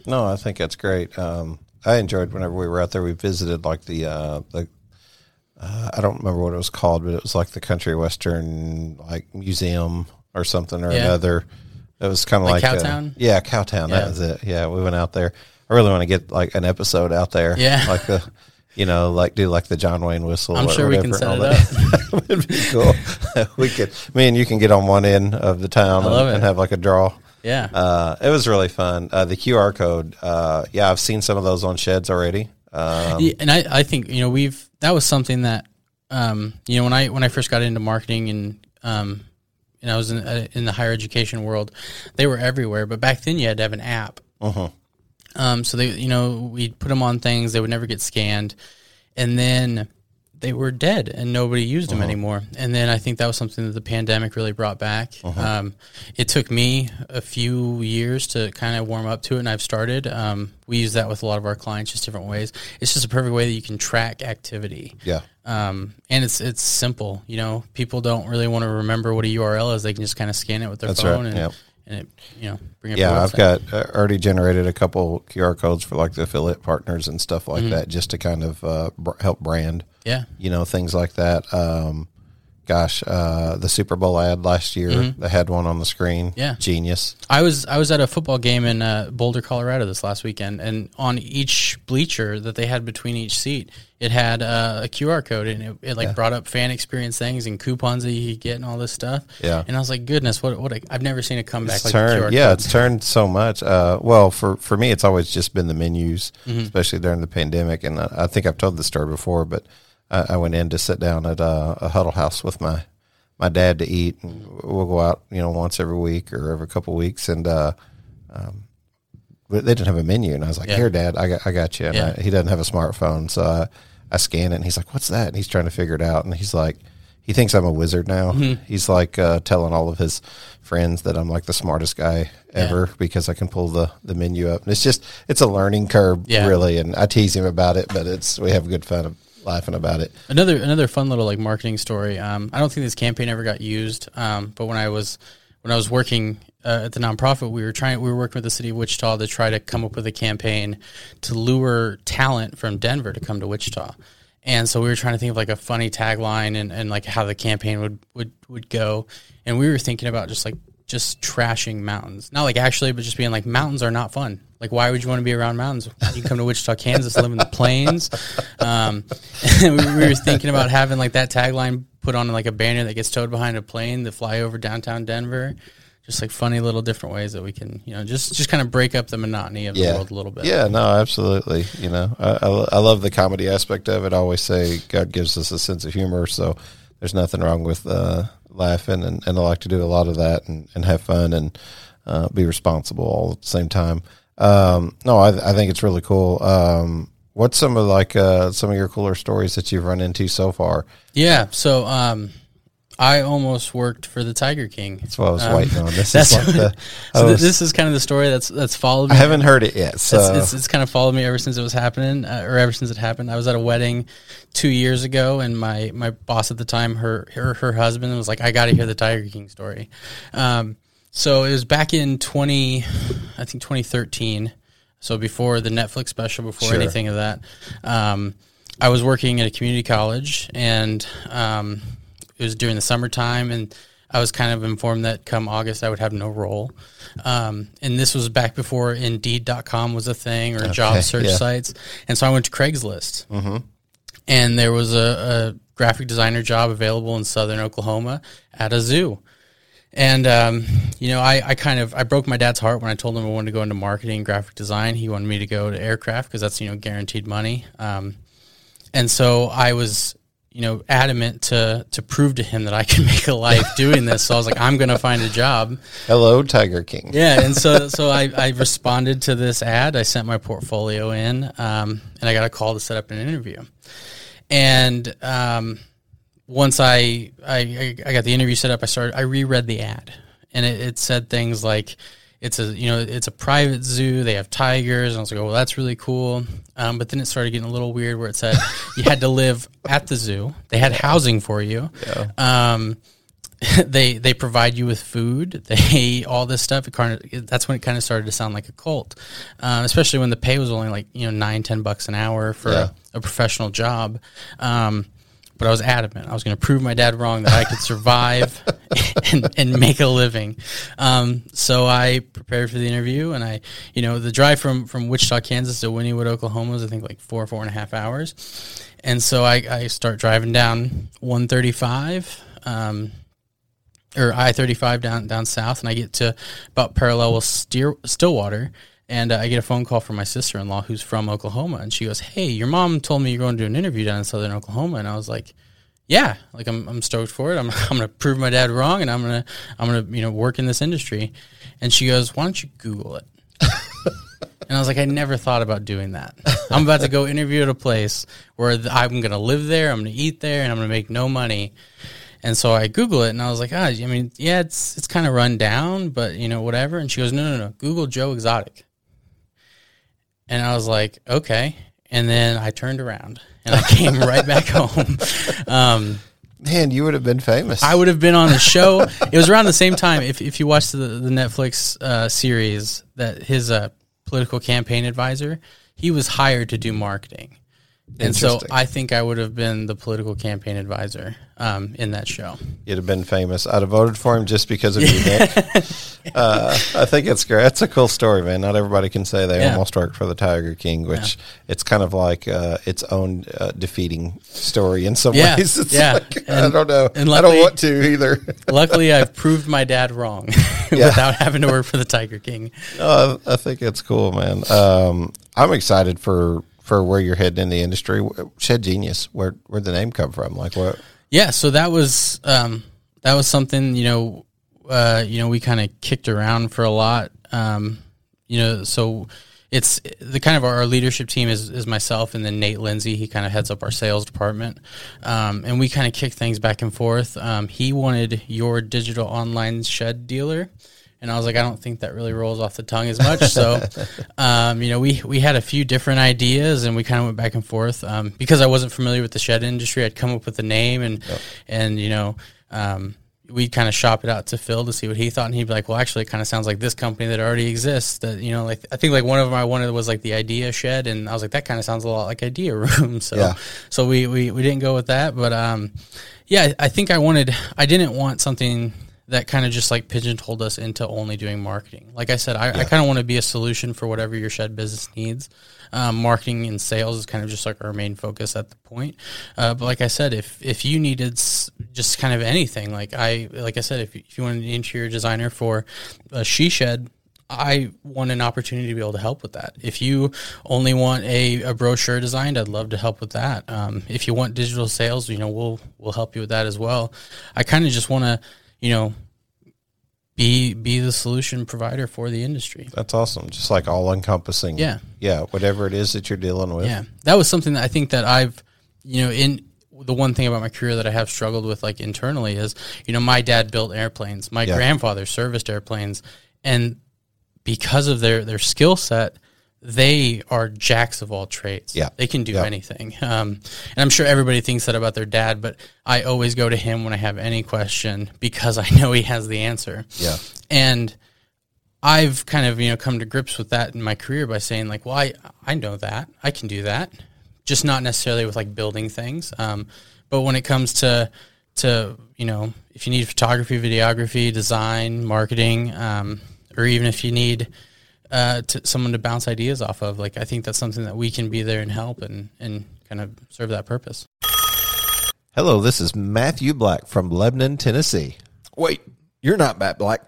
No, I think that's great. Um, I enjoyed whenever we were out there. We visited like the uh, the uh, I don't remember what it was called, but it was like the country western like museum or something or Yeah. another. It was kind of Like like, Cowtown? yeah, Cowtown. Yeah. That was it. Yeah, we went out there. I really want to get like an episode out there. Yeah. like the. <laughs> You know, like do like the John Wayne whistle. I'm sure we can set it that. It'd <laughs> be cool. <laughs> we could, me and you can get on one end of the town and, and have like a draw. Yeah. Uh, it was really fun. Uh, the QR code, uh, yeah, I've seen some of those on sheds already. Um, Yeah, and I, I think you know we've that was something that um, you know when I when I first got into marketing and um, and I was in uh, in the higher education world, they were everywhere. But back then you had to have an app. Uh-huh. Um, so they you know we'd put them on things they would never get scanned, and then they were dead and nobody used them anymore. And then I think that was something that the pandemic really brought back. Um, it took me a few years to kind of warm up to it, and I've started. Um, we use that with a lot of our clients, just different ways. It's just a perfect way that you can track activity. yeah. Um, and it's it's simple. You know, people don't really want to remember what a URL is. They can just kind of scan it with their That's phone right, and, yep. And it you know bring it. Yeah, I've got uh, already generated a couple QR codes for like the affiliate partners and stuff Mm-hmm. like that, just to kind of uh, br- help brand. yeah. You know, things like that. Um, gosh, uh, the Super Bowl ad last year, they had one on the screen. Mm-hmm. Yeah. genius. I was I was at a football game in uh, Boulder, Colorado this last weekend, and on each bleacher that they had between each seat, it had uh, a QR code, and it, it like brought up fan experience things and coupons that you could get and all this stuff. Yeah. and I was like, goodness, what what a, I've never seen it come back It's like a QR turned, yeah, code. it's turned so much. Uh, well, for for me, it's always just been the menus, Mm-hmm. especially during the pandemic. And I, I think I've told the story before, but I, I went in to sit down at a, a huddle house with my my dad to eat, and we'll go out, you know, once every week or every couple of weeks, and uh, um, but they didn't have a menu, and I was like, Yeah. "Here, Dad, I got I got you." And Yeah. I, he doesn't have a smartphone, so I, I scan it, and he's like, "What's that?" And he's trying to figure it out, and he's like. He thinks I'm a wizard now. Mm-hmm. He's like uh, telling all of his friends that I'm like the smartest guy ever because I can pull the, the menu up. And it's just it's a learning curve, Yeah. really. And I tease him about it, but it's we have good fun laughing about it. Another another fun little like marketing story. Um, I don't think this campaign ever got used, um, but when I was when I was working uh, at the nonprofit, we were trying we were working with the city of Wichita to try to come up with a campaign to lure talent from Denver to come to Wichita. And so we were trying to think of like a funny tagline and, and like how the campaign would, would, would go. And we were thinking about just like just trashing mountains. Not like actually, but just being like mountains are not fun. Like why would you want to be around mountains? You come to Wichita, Kansas, live in the plains. Um, <laughs> we, we were thinking about having like that tagline put on like a banner that gets towed behind a plane to fly over downtown Denver. Just like funny little different ways that we can, you know, just just kind of break up the monotony of the world a little bit. Yeah, no, absolutely. You know, I, I, I love the comedy aspect of it. I always say God gives us a sense of humor, so there's nothing wrong with uh, laughing, and, and I like to do a lot of that and, and have fun and uh, be responsible all at the same time. Um, no, I, I think it's really cool. Um, what's some of like uh, some of your cooler stories that you've run into so far? Yeah, so um, I almost worked for the Tiger King. That's what I was um, waiting on. This <laughs> is like the, <laughs> so was, this is kind of the story that's that's followed me. I haven't heard it yet. So it's, it's, it's kind of followed me ever since it was happening, uh, or ever since it happened. I was at a wedding two years ago, and my my boss at the time, her her her husband was like, "I got to hear the Tiger King story." Um, so it was back in twenty, I think twenty thirteen. So before the Netflix special, before sure. anything of that, um, I was working at a community college, and um, it was during the summertime, and I was kind of informed that come August I would have no role. Um, and this was back before Indeed.com was a thing or okay, job search yeah. sites. And so I went to Craigslist. Mm-hmm. And there was a, a, graphic designer job available in southern Oklahoma at a zoo. And um, you know, I, I kind of I broke my dad's heart when I told him I wanted to go into marketing, and graphic design. He wanted me to go to aircraft because that's you know guaranteed money. Um, and so I was you know, adamant to to prove to him that I <laughs> can make a life doing this. So I was like, I'm going to find a job. Hello, Tiger King. Yeah, and so so I, I responded to this ad. I sent my portfolio in, um, and I got a call to set up an interview. And um, once I, I I got the interview set up, I started. I reread the ad, and it, it said things like it's a you know it's a private zoo. They have tigers, and I was like, oh, well, that's really cool. Um, but then it started getting a little weird, where it said <laughs> you had to live at the zoo. They had housing for you. Yeah. Um, <laughs> they they provide you with food. <laughs> They all this stuff. It kind of, that's when it kind of started to sound like a cult, um, especially when the pay was only like you know nine ten bucks an hour for yeah. a, a, professional job. Um, but I was adamant. I was going to prove my dad wrong that I could survive <laughs> and, and, make a living. Um, so I prepared for the interview, and I, you know, the drive from from Wichita, Kansas to Wynnewood, Oklahoma was I think like four four and a half hours, and so I, I start driving down one thirty five. Um, or I thirty five down down south, and I get to about parallel with Steer, Stillwater, and uh, I get a phone call from my sister in law who's from Oklahoma, and she goes, "Hey, your mom told me you're going to do an interview down in Southern Oklahoma," and I was like, "Yeah, like I'm I'm stoked for it. I'm <laughs> I'm gonna prove my dad wrong, and I'm gonna I'm gonna you know work in this industry." And she goes, "Why don't you Google it?" <laughs> and I was like, "I never thought about doing that. I'm about to go interview at a place where I'm gonna live there, I'm gonna eat there, and I'm gonna make no money." And so I Google it, and I was like, ah, I mean, yeah, it's it's kind of run down, but you know, whatever. And she goes, no, no, no, Google Joe Exotic. And I was like, okay. And then I turned around and I came right back <laughs> home. Um, Man, you would have been famous. I would have been on the show. it was around the same time. If, if you watch the, the Netflix uh, series, that his uh, political campaign advisor, he was hired to do marketing. And so I think I would have been the political campaign advisor um, in that show. You'd have been famous. I'd have voted for him just because of you, Nick. <laughs> uh, I think it's great. It's a cool story, man. Not everybody can say they yeah. almost worked for the Tiger King, which yeah. it's kind of like uh, its own uh, defeating story in some yeah. ways. <laughs> It's yeah, like, and, I don't know. And luckily, I don't want to either. <laughs> luckily, I've proved my dad wrong without having to work for the Tiger King. I think it's cool, man. Um, I'm excited for for where you're heading in the industry. Shed Genius, where where'd the name come from? Like what? Yeah, so that was um, that was something you know uh, you know we kind of kicked around for a lot. Um, you know, so it's the kind of our leadership team is, is myself and then Nate Lindsay. He kind of heads up our sales department, um, and we kind of kick things back and forth. Um, he wanted your digital online shed dealer and I was like, I don't think that really rolls off the tongue as much. So, <laughs> um, you know, we we had a few different ideas, and we kind of went back and forth um, because I wasn't familiar with the shed industry. I'd come up with the name, and yep. and you know, um, we'd kind of shop it out to Phil to see what he thought, and he'd be like, "Well, actually, it kind of sounds like this company that already exists." That you know, like I think like one of them I wanted was like the Idea Shed, and I was like, that kind of sounds a lot like Idea <laughs> Room. So, Yeah. so we, we we didn't go with that, but um, yeah, I think I wanted, I didn't want something that kind of just like pigeonholed us into only doing marketing. Like I said, I, I kind of want to be a solution for whatever your shed business needs. Um, marketing and sales is kind of just like our main focus at the point. Uh, but like I said, if if you needed s- just kind of anything, like I like I said, if you, if you wanted an interior designer for a she shed, I want an opportunity to be able to help with that. If you only want a, a brochure designed, I'd love to help with that. Um, if you want digital sales, you know, we'll we'll help you with that as well. I kind of just want to, you know, be be the solution provider for the industry. That's awesome. Just like all encompassing. Yeah. Yeah. Whatever it is that you're dealing with. Yeah, that was something that I think that I've, you know, in the one thing about my career that I have struggled with, like internally, is you know my dad built airplanes, my Yeah. grandfather serviced airplanes, and because of their their skill set, they are jacks of all trades. Yeah. they can do Yeah. anything. Um, and I'm sure everybody thinks that about their dad, but I always go to him when I have any question because I know he has the answer. Yeah. And I've kind of, you know, come to grips with that in my career by saying like, well, I, I know that I can do that, just not necessarily with like building things. Um, but when it comes to, to, you know, if you need photography, videography, design, marketing, um, or even if you need, uh, to someone to bounce ideas off of, like, I think that's something that we can be there and help and, and kind of serve that purpose. Hello, this is Matthew Black from Lebanon, Tennessee. Wait, you're not Matt Black.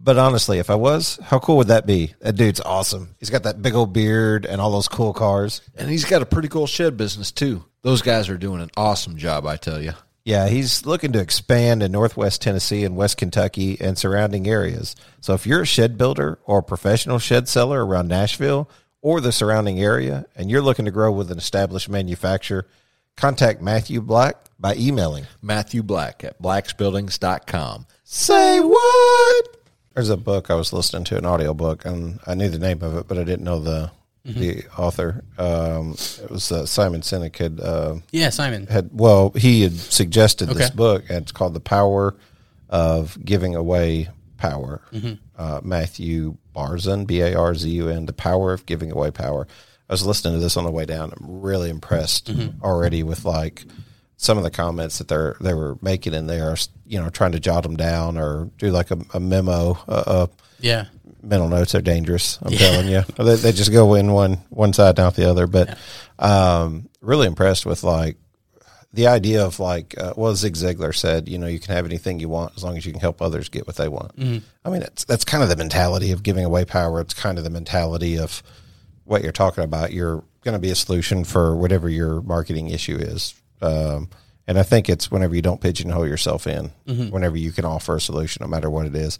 But honestly, if I was, how cool would that be? That dude's awesome. He's got that big old beard and all those cool cars. And he's got a pretty cool shed business too. Those guys are doing an awesome job, I tell you. Yeah, he's looking to expand in Northwest Tennessee and West Kentucky and surrounding areas. So if you're a shed builder or a professional shed seller around Nashville or the surrounding area and you're looking to grow with an established manufacturer, contact Matthew Black by emailing. Matthew Black at blacksbuildings.com. Say what? There's a book I was listening to, an audiobook, and I knew the name of it, but I didn't know the the author. Um, it was uh, Simon Sinek had uh, Yeah, Simon. had well he had suggested this book and it's called the power of giving away power uh, matthew barzun b-a-r-z-u-n the power of giving away power i was listening to this on the way down i'm really impressed already with like some of the comments that they're they were making in there you know trying to jot them down or do like a, a memo uh, uh, Yeah. Mental notes are dangerous. I'm telling you, they, they just go in one one side, not the other. But um, really impressed with like the idea of like uh, well, Zig Ziglar said, you know, you can have anything you want as long as you can help others get what they want. I mean, it's that's kind of the mentality of giving away power. It's kind of the mentality of what you're talking about. You're going to be a solution for whatever your marketing issue is. Um, and I think it's whenever you don't pigeonhole yourself in, whenever you can offer a solution, no matter what it is.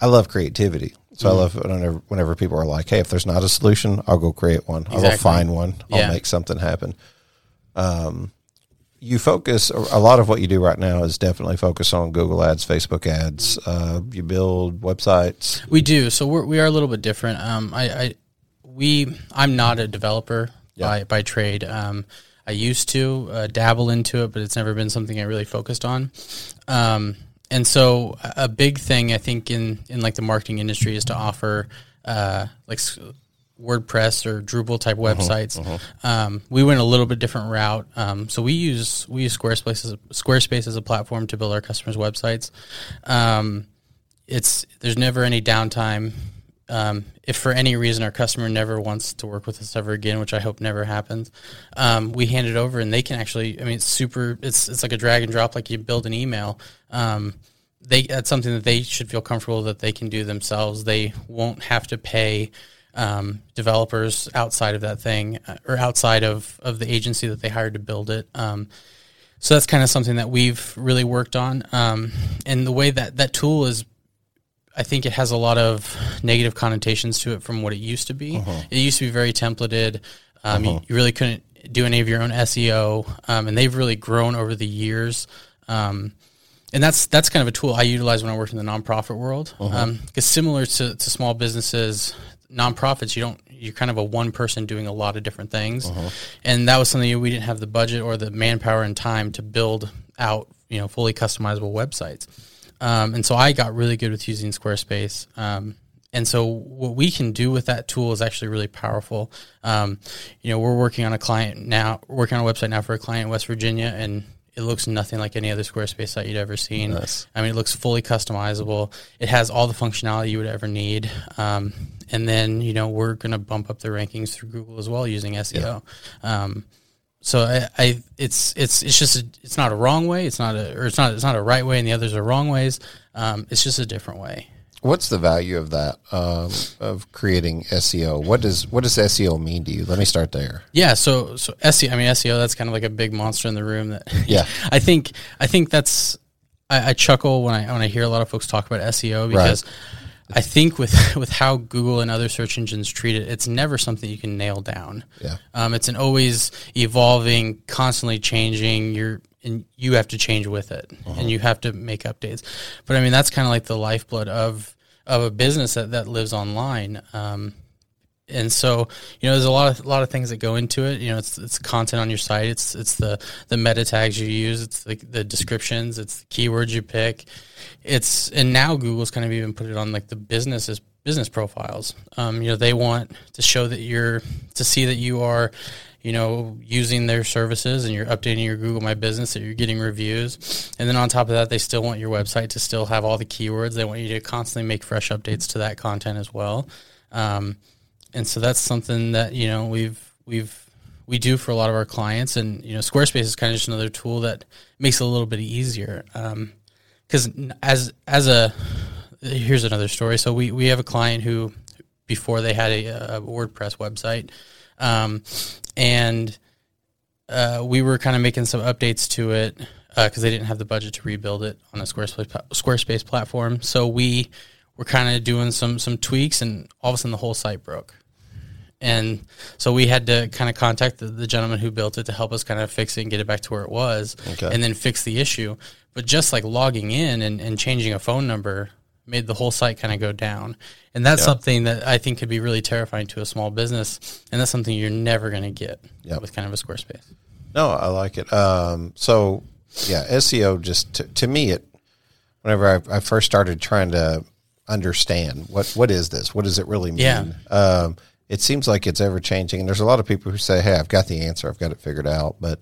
I love creativity. So I love whenever, whenever people are like, hey, if there's not a solution, I'll go create one. I'll go find one. I'll Yeah. make something happen. Um, you focus, a lot of what you do right now is definitely focus on Google ads, Facebook ads. Uh, you build websites. We do. So we're, we are a little bit different. Um, I, I, we, I'm not a developer by, by trade. Um, I used to uh, dabble into it, but it's never been something I really focused on. Um, and so a a big thing I think in, in like the marketing industry is to offer, uh, like WordPress or Drupal type websites. Um, we went a little bit different route. Um, so we use, we use Squarespace as, Squarespace as a platform to build our customers' websites. Um, it's there's never any downtime. Um, if for any reason our customer never wants to work with us ever again, which I hope never happens, um, we hand it over and they can actually. I mean, it's super. It's it's like a drag and drop, like you build an email. Um, they that's something that they should feel comfortable that they can do themselves. They won't have to pay um, developers outside of that thing uh, or outside of of the agency that they hired to build it. Um, so that's kind of something that we've really worked on. Um, and the way that that tool is, I think it has a lot of negative connotations to it from what it used to be. It used to be very templated. Um, you, you really couldn't do any of your own SEO, um, and they've really grown over the years. Um, and that's that's kind of a tool I utilize when I work in the nonprofit world. Because similar to, to small businesses, nonprofits, you don't you're kind of a one person doing a lot of different things, and that was something we didn't have the budget or the manpower and time to build out you know fully customizable websites. Um, and so I got really good with using Squarespace. Um, and so what we can do with that tool is actually really powerful. Um, you know, we're working on a client now, working on a website now for a client in West Virginia, and it looks nothing like any other Squarespace site you'd ever seen. Nice. I mean, it looks fully customizable. It has all the functionality you would ever need. Um, and then, you know, we're going to bump up the rankings through Google as well using SEO. Um, so I, I, it's it's it's just a, it's not a wrong way. It's not a or it's not it's not a right way, and the others are wrong ways. Um, it's just a different way. What's the value of that um, of creating SEO? What does what does SEO mean to you? Let me start there. Yeah, so so SEO. I mean SEO. That's kind of like a big monster in the room. That <laughs> Yeah. <laughs> I think I think that's I, I chuckle when I when I hear a lot of folks talk about SEO because I think with <laughs> with how Google and other search engines treat it, it's never something you can nail down. Yeah. Um, it's an always evolving, constantly changing. You're and you have to change with it, and you have to make updates. But I mean, that's kind of like the lifeblood of of a business that, that lives online. Um, and so you know there's a lot of a lot of things that go into it. You know it's it's content on your site. It's it's the the meta tags you use. It's the, the descriptions. It's the keywords you pick. It's and now google's kind of even put it on like the businesses business profiles. Um, you know they want to show that you're to see that you are you know using their services and you're updating your google my business that you're getting reviews. And then on top of that they still want your website to still have all the keywords. They want you to constantly make fresh updates to that content as well. Um, and so that's something that you know we've we've we do for a lot of our clients and you know squarespace is kind of just another tool that makes it a little bit easier because as as a here's another story so we we have a client who before they had a, a wordpress website um, and uh, we were kind of making some updates to it because they didn't have the budget to rebuild it on a Squarespace Squarespace platform. So we were kind of doing some some tweaks, and all of a sudden the whole site broke. And so we had to kind of contact the, the gentleman who built it to help us kind of fix it and get it back to where it was, Okay. and then fix the issue. But just like logging in and, and changing a phone number made the whole site kind of go down. And that's something that I think could be really terrifying to a small business. And that's something you're never going to get Yep. with kind of a Squarespace. No, I like it. Um, so yeah, SEO just to, to me it. Whenever I, I first started trying to understand what what is this, what does it really mean? Yeah. Um, it seems like it's ever changing, and there's a lot of people who say, "Hey, I've got the answer, I've got it figured out." But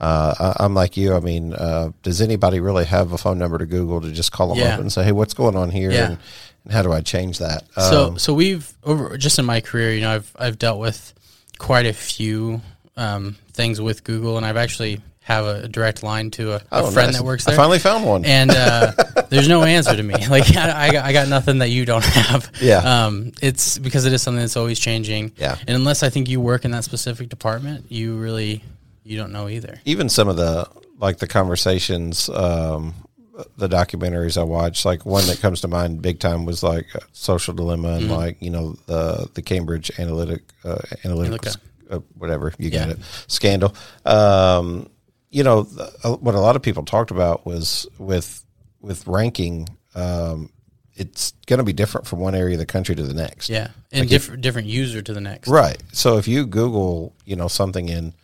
uh, I, I'm like you. I mean, uh, does anybody really have a phone number to Google to just call them Yeah. up and say, "Hey, what's going on here?" Yeah. And, and how do I change that? So Um, so we've over just in my career, you know, I've I've dealt with quite a few um, things with Google, and I've actually have a direct line to a, a oh, friend nice. that works there. I finally found one. and uh, <laughs> there's no answer to me. <laughs> Like I, I, got, I got nothing that you don't have. Yeah. Um, it's because it is something that's always changing. Yeah. And unless I think you work in that specific department, you really you don't know either. even some of the like the conversations um the documentaries i watched like one that comes to mind big time was like social dilemma and like you know the the cambridge analytic uh, Analytica. uh, whatever you Yeah. got it scandal um you know uh, what a lot of people talked about was with with ranking um it's going to be different from one area of the country to the next Yeah. And different different user to the next. Right. So if you Google, you know, something in,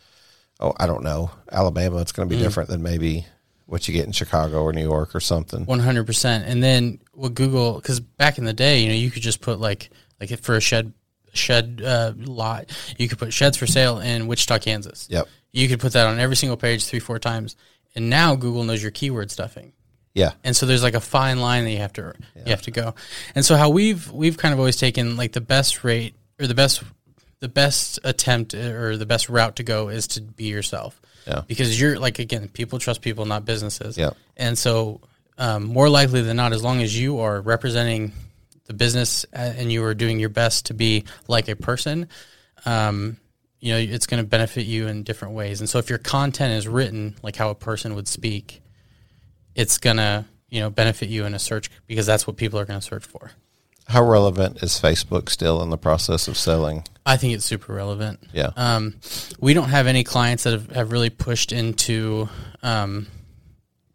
oh, I don't know, Alabama, it's going to be different than maybe what you get in Chicago or New York or something. One hundred percent. And then what Google? Because back in the day, you know, you could just put like like for a shed shed uh, lot, you could put sheds for sale in Wichita, Kansas. Yep. You could put that on every single page three four times. And now Google knows your keyword stuffing. Yeah. and so there's like a fine line that you have to you have to go and so how we've we've kind of always taken like the best rate or the best the best attempt or the best route to go is to be yourself Yeah. because you're like again people trust people not businesses Yeah. and so um, more likely than not as long as you are representing the business uh, and you are doing your best to be like a person um, you know it's going to benefit you in different ways and so if your content is written like how a person would speak it's gonna you know benefit you in a search because that's what people are going to search for. How relevant is Facebook still in the process of selling? I think it's super relevant. Yeah. Um, we don't have any clients that have, have really pushed into um,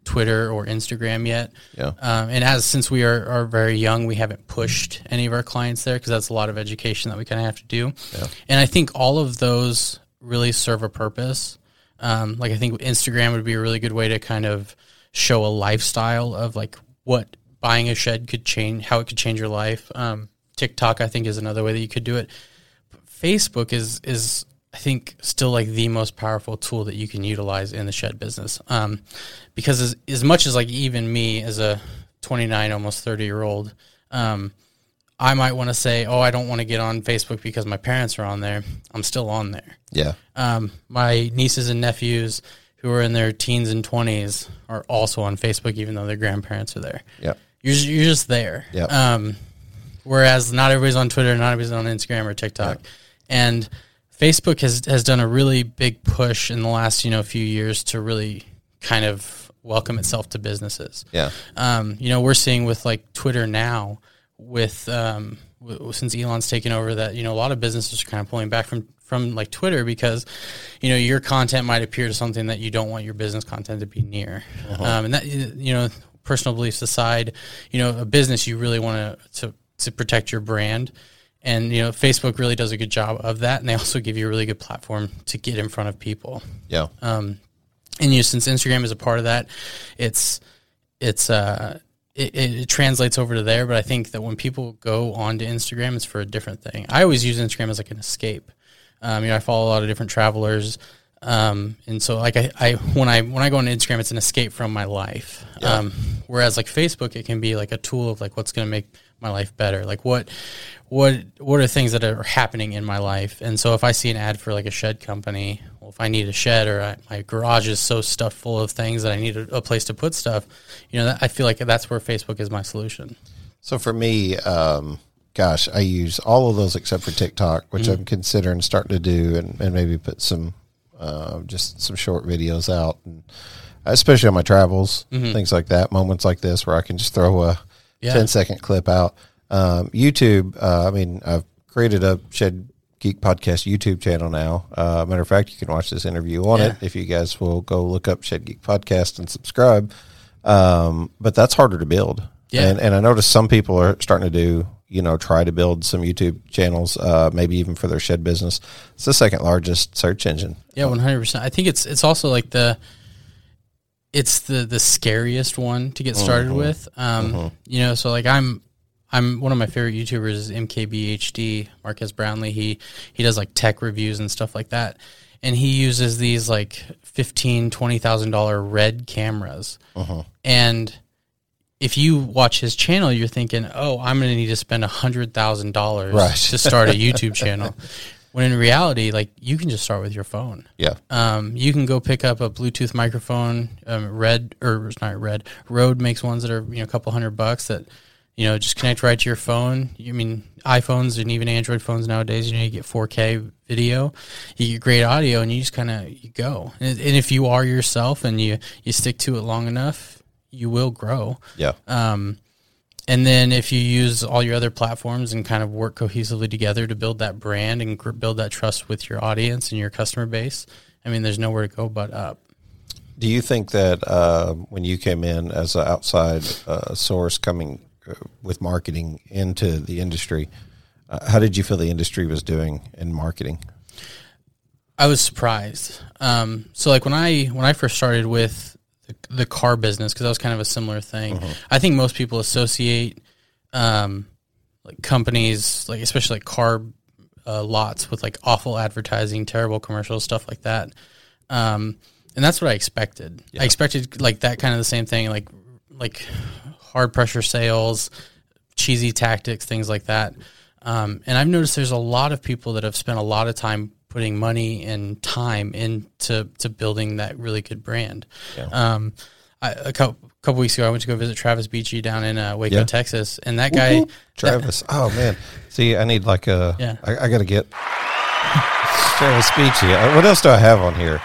Twitter or Instagram yet. Yeah. Um, and as since we are, are very young, we haven't pushed any of our clients there because that's a lot of education that we kind of have to do. And I think all of those really serve a purpose. Um, like I think Instagram would be a really good way to kind of show a lifestyle of like what buying a shed could change, how it could change your life. Um, TikTok, I think, is another way that you could do it. But Facebook is is I think still like the most powerful tool that you can utilize in the shed business. Um, because as, as much as like even me as a 29, almost 30 year old, um, I might want to say, oh, I don't want to get on Facebook because my parents are on there. I'm still on there. Yeah. Um, my nieces and nephews who are in their teens and 20s are also on Facebook, even though their grandparents are there. Yep. You're, you're just there. Yep. Um, whereas not everybody's on Twitter, not everybody's on Instagram or TikTok. And Facebook has, has done a really big push in the last, you know, few years to really kind of welcome itself to businesses. Yeah. Um, you know, we're seeing with like Twitter now, with um, w- since Elon's taken over, that you know a lot of businesses are kind of pulling back from from like Twitter because you know your content might appear to something that you don't want your business content to be near, um, and that you know personal beliefs aside, you know a business you really want to to protect your brand. And you know, Facebook really does a good job of that, and they also give you a really good platform to get in front of people Yeah. Um, and you know, since Instagram is a part of that, it's it's uh it, it, translates over to there. But I think that when people go onto Instagram, it's for a different thing. I always use Instagram as like an escape. Um, you know, I follow a lot of different travelers, um, and so like I, I when I when I go on Instagram, it's an escape from my life. Um, whereas like Facebook, it can be like a tool of like what's going to make my life better. Like what what what are things that are happening in my life? And so if I see an ad for like a shed company, well, if I need a shed or I, my garage is so stuffed full of things that I need a, a place to put stuff, you know, that, I feel like that's where Facebook is my solution. So for me, um, gosh, I use all of those except for TikTok, which I'm considering starting to do, and, and maybe put some uh, just some short videos out, and especially on my travels, things like that. Moments like this where I can just throw a Yeah. 10 second clip out. Um, YouTube, uh, I mean, I've created a Shed Geek Podcast YouTube channel now. Uh, matter of fact, you can watch this interview on Yeah. it if you guys will go look up Shed Geek Podcast and subscribe. Um, but that's harder to build. Yeah. And, and I noticed some people are starting to do, you know, try to build some YouTube channels, uh, maybe even for their shed business. It's the second largest search engine. Yeah, one hundred percent. I think it's it's also like the it's the the scariest one to get started uh-huh. with. Um, uh-huh. You know, so like I'm I'm one of my favorite YouTubers is MKBHD Marques Brownlee. He he does like tech reviews and stuff like that, and he uses these like fifteen twenty thousand dollar red cameras, uh-huh. and if you watch his channel, you're thinking, "Oh, I'm going to need to spend a hundred thousand dollars to start a <laughs> YouTube channel." When in reality, like you can just start with your phone. Yeah. Um, you can go pick up a Bluetooth microphone. Um, Red or it's not Red Rode makes ones that are you know a couple hundred bucks that you know just connect right to your phone. You mean iPhones and even Android phones nowadays. You know you get 4K video, you get great audio, and you just kind of you go. And, and if you are yourself and you you stick to it long enough, you will grow. Yeah. Um, and then if you use all your other platforms and kind of work cohesively together to build that brand and gr- build that trust with your audience and your customer base, I mean, there's nowhere to go but up. Do you think that uh, when you came in as an outside uh, source coming uh, with marketing into the industry, uh, how did you feel the industry was doing in marketing? I was surprised. Um, so like when I when I first started with the, the car business, because that was kind of a similar thing. I think most people associate um, like companies, like especially like car uh, lots, with like awful advertising, terrible commercials, stuff like that. Um, and that's what I expected. I expected like that kind of the same thing, like like hard pressure sales, cheesy tactics, things like that. Um, and I've noticed there's a lot of people that have spent a lot of time putting money and time into to building that really good brand. Um, I, a couple, couple weeks ago, I went to go visit Travis Beachy down in uh, Waco, Yeah. Texas, and that guy, Travis. oh man. See, I need like a. Yeah. I, I got to get Travis Beachy. Uh, What else do I have on here?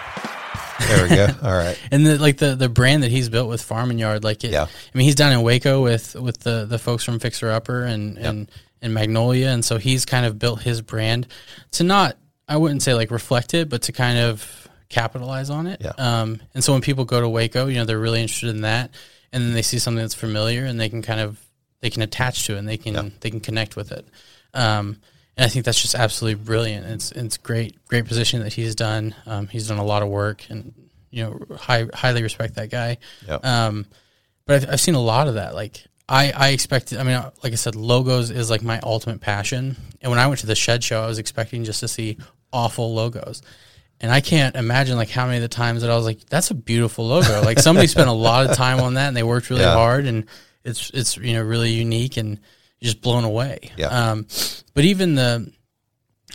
There we go. <laughs> All right. and the like the the brand that he's built with Farm and Yard, like it. Yeah. I mean, he's down in Waco with with the the folks from Fixer Upper and and and Magnolia, and so he's kind of built his brand to not, I wouldn't say like reflect it, but to kind of capitalize on it. Yeah. Um, and so when people go to Waco, you know, they're really interested in that, and then they see something that's familiar, and they can kind of they can attach to it, and they can they can connect with it. Um, and I think that's just absolutely brilliant. It's it's great great position that he's done. Um, he's done a lot of work, and you know high, highly respect that guy. Yep. Um, but I've, I've seen a lot of that. Like I, I expected. I mean, like I said, logos is like my ultimate passion. And when I went to the shed show, I was expecting just to see awful logos. And I can't imagine like how many of the times that I was like, "That's a beautiful logo." Like somebody spent a lot of time on that, and they worked really Yeah. hard, and it's it's you know really unique and just blown away. Yeah. Um, but even the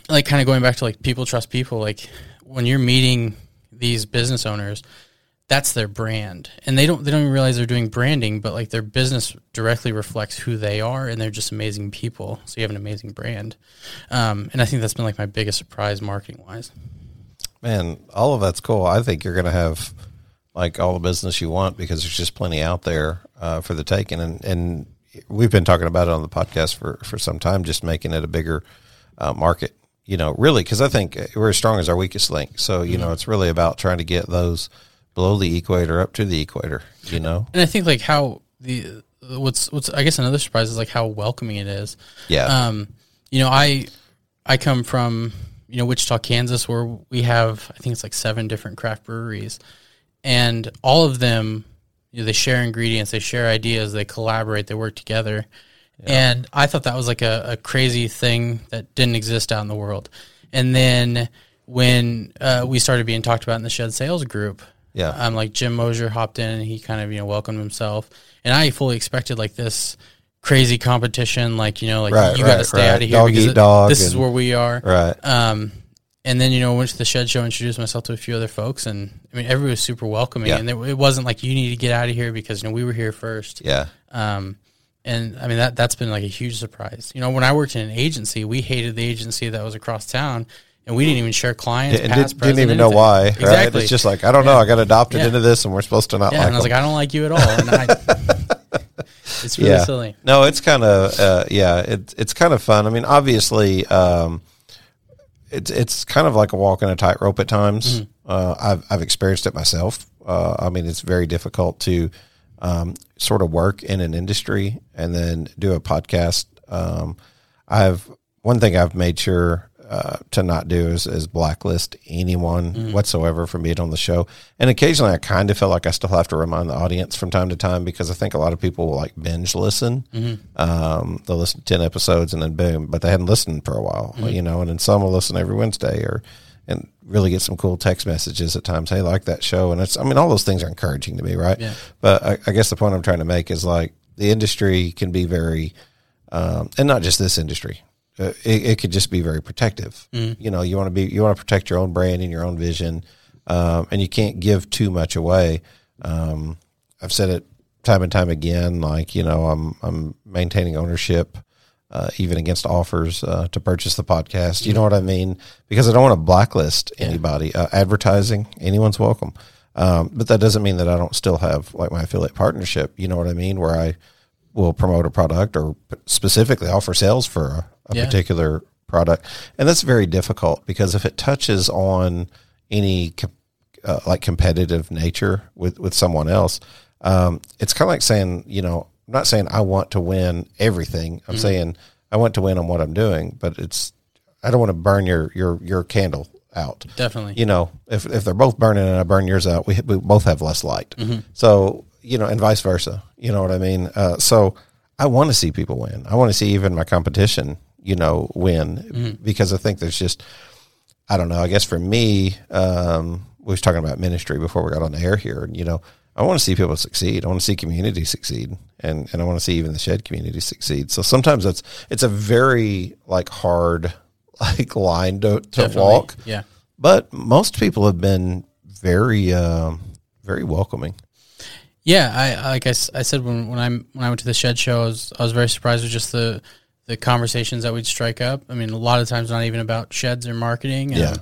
like kind of going back to like people trust people. Like when you're meeting these business owners, that's their brand, and they don't they don't even realize they're doing branding, but like their business directly reflects who they are, and they're just amazing people. So you have an amazing brand, um, and I think that's been like my biggest surprise marketing wise. Man, all of that's cool. I think you're going to have like all the business you want because there's just plenty out there uh, for the taking. And, and we've been talking about it on the podcast for, for some time, just making it a bigger uh, market, you know, really, because I think we're as strong as our weakest link. So, you know, it's really about trying to get those below the equator up to the equator, you know? And I think like how the what's what's I guess another surprise is like how welcoming it is. Yeah. Um, you know, I I come from you know Wichita, Kansas, where we have I think it's like seven different craft breweries, and all of them, you know, they share ingredients, they share ideas, they collaborate, they work together. And I thought that was like a, a crazy thing that didn't exist out in the world. And then when uh, we started being talked about in the shed sales group, Yeah. um, like Jim Mosier hopped in and he kind of you know welcomed himself, and I fully expected like this crazy competition, like you know, like Right, you got to stay right. out of here Dog because eat it- dog this is where we are. right. Um, and then you know went to the shed show, introduced myself to a few other folks, and I mean everybody was super welcoming, Yeah. and it, it wasn't like you need to get out of here because you know we were here first. Yeah. Um, and I mean that that's been like a huge surprise. You know, when I worked in an agency, we hated the agency that was across town, and we didn't even share clients. And past, did, didn't even present, know anything. why. Right? Exactly. It's just like, I don't know. I got adopted Yeah. into this and we're supposed to not yeah, like and I was them. like, I don't like you at all, and I, <laughs> it's really yeah. silly. No, it's kind of uh, yeah, it's it's kind of fun. I mean, obviously, um, it's it's kind of like a walk in a tightrope at times. Uh, I've I've experienced it myself. Uh, I mean, it's very difficult to um, sort of work in an industry and then do a podcast. Um, I've one thing I've made sure uh, to not do is, is blacklist anyone whatsoever from being on the show. And occasionally, I kind of feel like I still have to remind the audience from time to time because I think a lot of people will like binge listen. Um, they'll listen to ten episodes and then boom, but they hadn't listened for a while, you know. And then some will listen every Wednesday or and really get some cool text messages at times. Hey, like that show, and it's I mean all those things are encouraging to me, right? Yeah. But I, I guess the point I'm trying to make is like the industry can be very um, and not just this industry. It, it could just be very protective. You know, you want to be you want to protect your own brand and your own vision, um, and you can't give too much away. Um, I've said it time and time again. Like you know, I'm I'm maintaining ownership. Uh, even against offers uh, to purchase the podcast, you know what I mean? Because I don't want to blacklist anybody. Uh, advertising, anyone's welcome, um, but that doesn't mean that I don't still have like my affiliate partnership. You know what I mean? Where I will promote a product or specifically offer sales for a, Yeah. particular product. And that's very difficult because if it touches on any uh, like competitive nature with, with someone else, um, it's kind of like saying, you know, I'm not saying I want to win everything. I'm saying I want to win on what I'm doing, but it's, I don't want to burn your, your, your candle out Definitely. you know, if if they're both burning and I burn yours out, we we both have less light. So you know, and vice versa. You know what I mean? Uh, so I want to see people win. I want to see even my competition, you know, win because I think there's just I don't know. I guess for me, um, we was talking about ministry before we got on the air here, and you know, I want to see people succeed. I want to see community succeed, and and I want to see even the shed community succeed. So sometimes it's it's a very like hard <laughs> like line to, to walk. Yeah. But most people have been very, um, very welcoming. Yeah, I like I, I said when when I when I went to the shed show, I was I was very surprised with just the the conversations that we'd strike up. I mean, a lot of times not even about sheds or marketing. Yeah.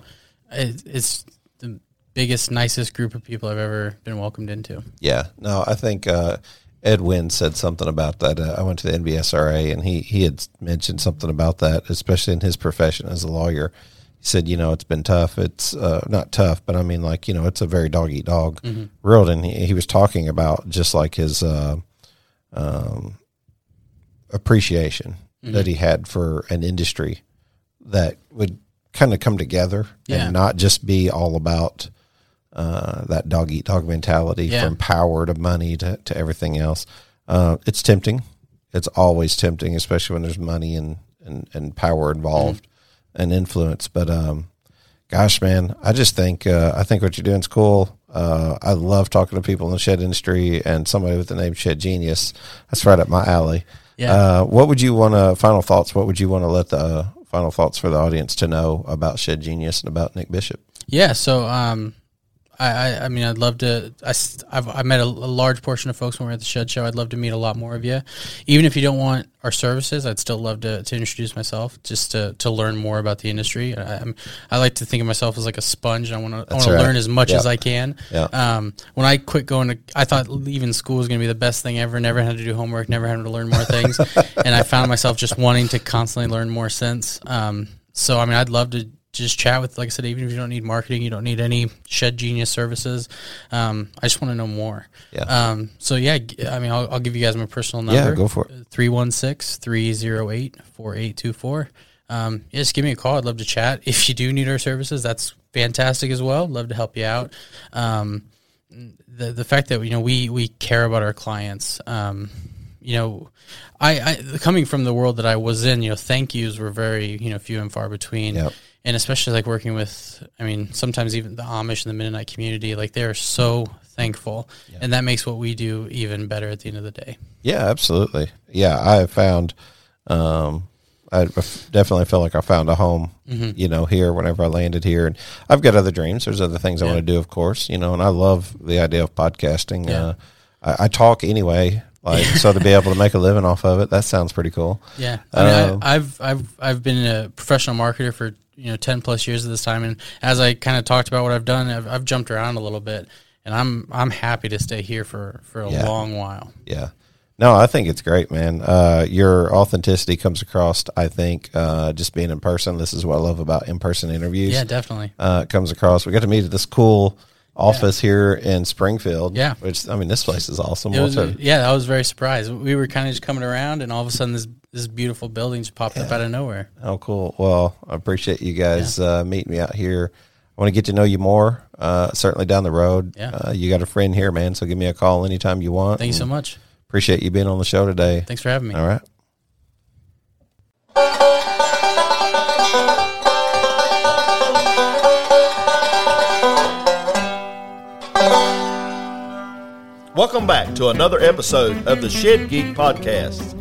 it, it's the biggest, nicest group of people I've ever been welcomed into. Yeah. No, I think uh, Ed Wynn said something about that. Uh, I went to the NBSRA and he he had mentioned something about that, especially in his profession as a lawyer. He said, you know, it's been tough. It's uh, not tough, but I mean, like, you know, it's a very dog eat dog world. And he, he was talking about just like his uh, um, appreciation that he had for an industry that would kind of come together Yeah. and not just be all about uh, that dog eat dog mentality Yeah. from power to money to, to everything else. Uh, it's tempting. It's always tempting, especially when there's money and, and, and power involved and influence. But, um, gosh, man, I just think, uh, I think what you're doing is cool. Uh, I love talking to people in the shed industry and somebody with the name Shed Genius. That's right up my alley. Yeah. Uh, what would you want to, final thoughts? What would you want to let the final thoughts for the audience to know about Shed Genius and about Nick Bishop? Yeah, so um, I, I, I mean, I'd love to. I, I've, I met a, a large portion of folks when we are at the Shed Show. I'd love to meet a lot more of you. Even if you don't want our services, I'd still love to, to introduce myself, just to, to learn more about the industry. I, I'm, I like to think of myself as like a sponge. I want to I want That's to right. learn as much Yeah. as I can. Yeah. Um, when I quit going to, I thought leaving school was going to be the best thing ever. Never had to do homework, never had to learn more things, <laughs> and I found myself just wanting to constantly learn more since. Um, so I mean, I'd love to just chat with, like I said, even if you don't need marketing, you don't need any Shed Genius services. Um, I just want to know more. Yeah. Um, so yeah, I mean, I'll, I'll give you guys my personal number. Yeah, go for it. 316-308-4824. Um, yeah, just give me a call. I'd love to chat. <laughs> If you do need our services, that's fantastic as well. Love to help you out. Um, the the fact that you know we we care about our clients. Um, you know, I, I coming from the world that I was in, you know, thank yous were very you know few and far between. Yep. And especially like working with, I mean, sometimes even the Amish and the Mennonite community, like they're so thankful, and that makes what we do even better at the end of the day. Yeah, absolutely. Yeah, I have found, um, I definitely feel like I found a home, you know, here whenever I landed here. And I've got other dreams. There's other things I want to do, of course, you know, and I love the idea of podcasting. Yeah. Uh, I, I talk anyway, like, so to be able to make a living off of it, that sounds pretty cool. Yeah, I mean, Um, I, I've I've I've been a professional marketer for you know ten plus years of this time, and as I kind of talked about what I've done, I've, I've jumped around a little bit, and I'm I'm happy to stay here for for a Yeah. long while. Yeah. No, I think it's great, man. Uh, your authenticity comes across, I think, uh, just being in person. This is what I love about in person interviews. Yeah, definitely. uh, comes across. We got to meet at this cool office here in Springfield. Yeah. which I mean, this place is awesome. Was, yeah, I was very surprised. We were kind of just coming around, and all of a sudden, this this beautiful building just popped up out of nowhere. oh, cool. Well, I appreciate you guys uh, meeting me out here. I want to get to know you more. Uh, certainly down the road. Yeah. Uh, you got a friend here, man. So give me a call anytime you want. Thank you so much. Appreciate you being on the show today. Thanks for having me. All right. Welcome back to another episode of the Shed Geek Podcast.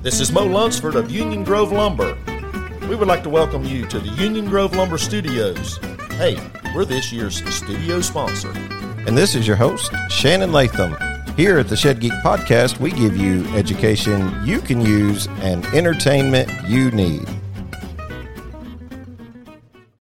This is Mo Lunsford of Union Grove Lumber. We would like to welcome you to the Union Grove Lumber Studios. Hey, we're this year's studio sponsor. And this is your host, Shannon Latham. Here at the Shed Geek Podcast, we give you education you can use and entertainment you need.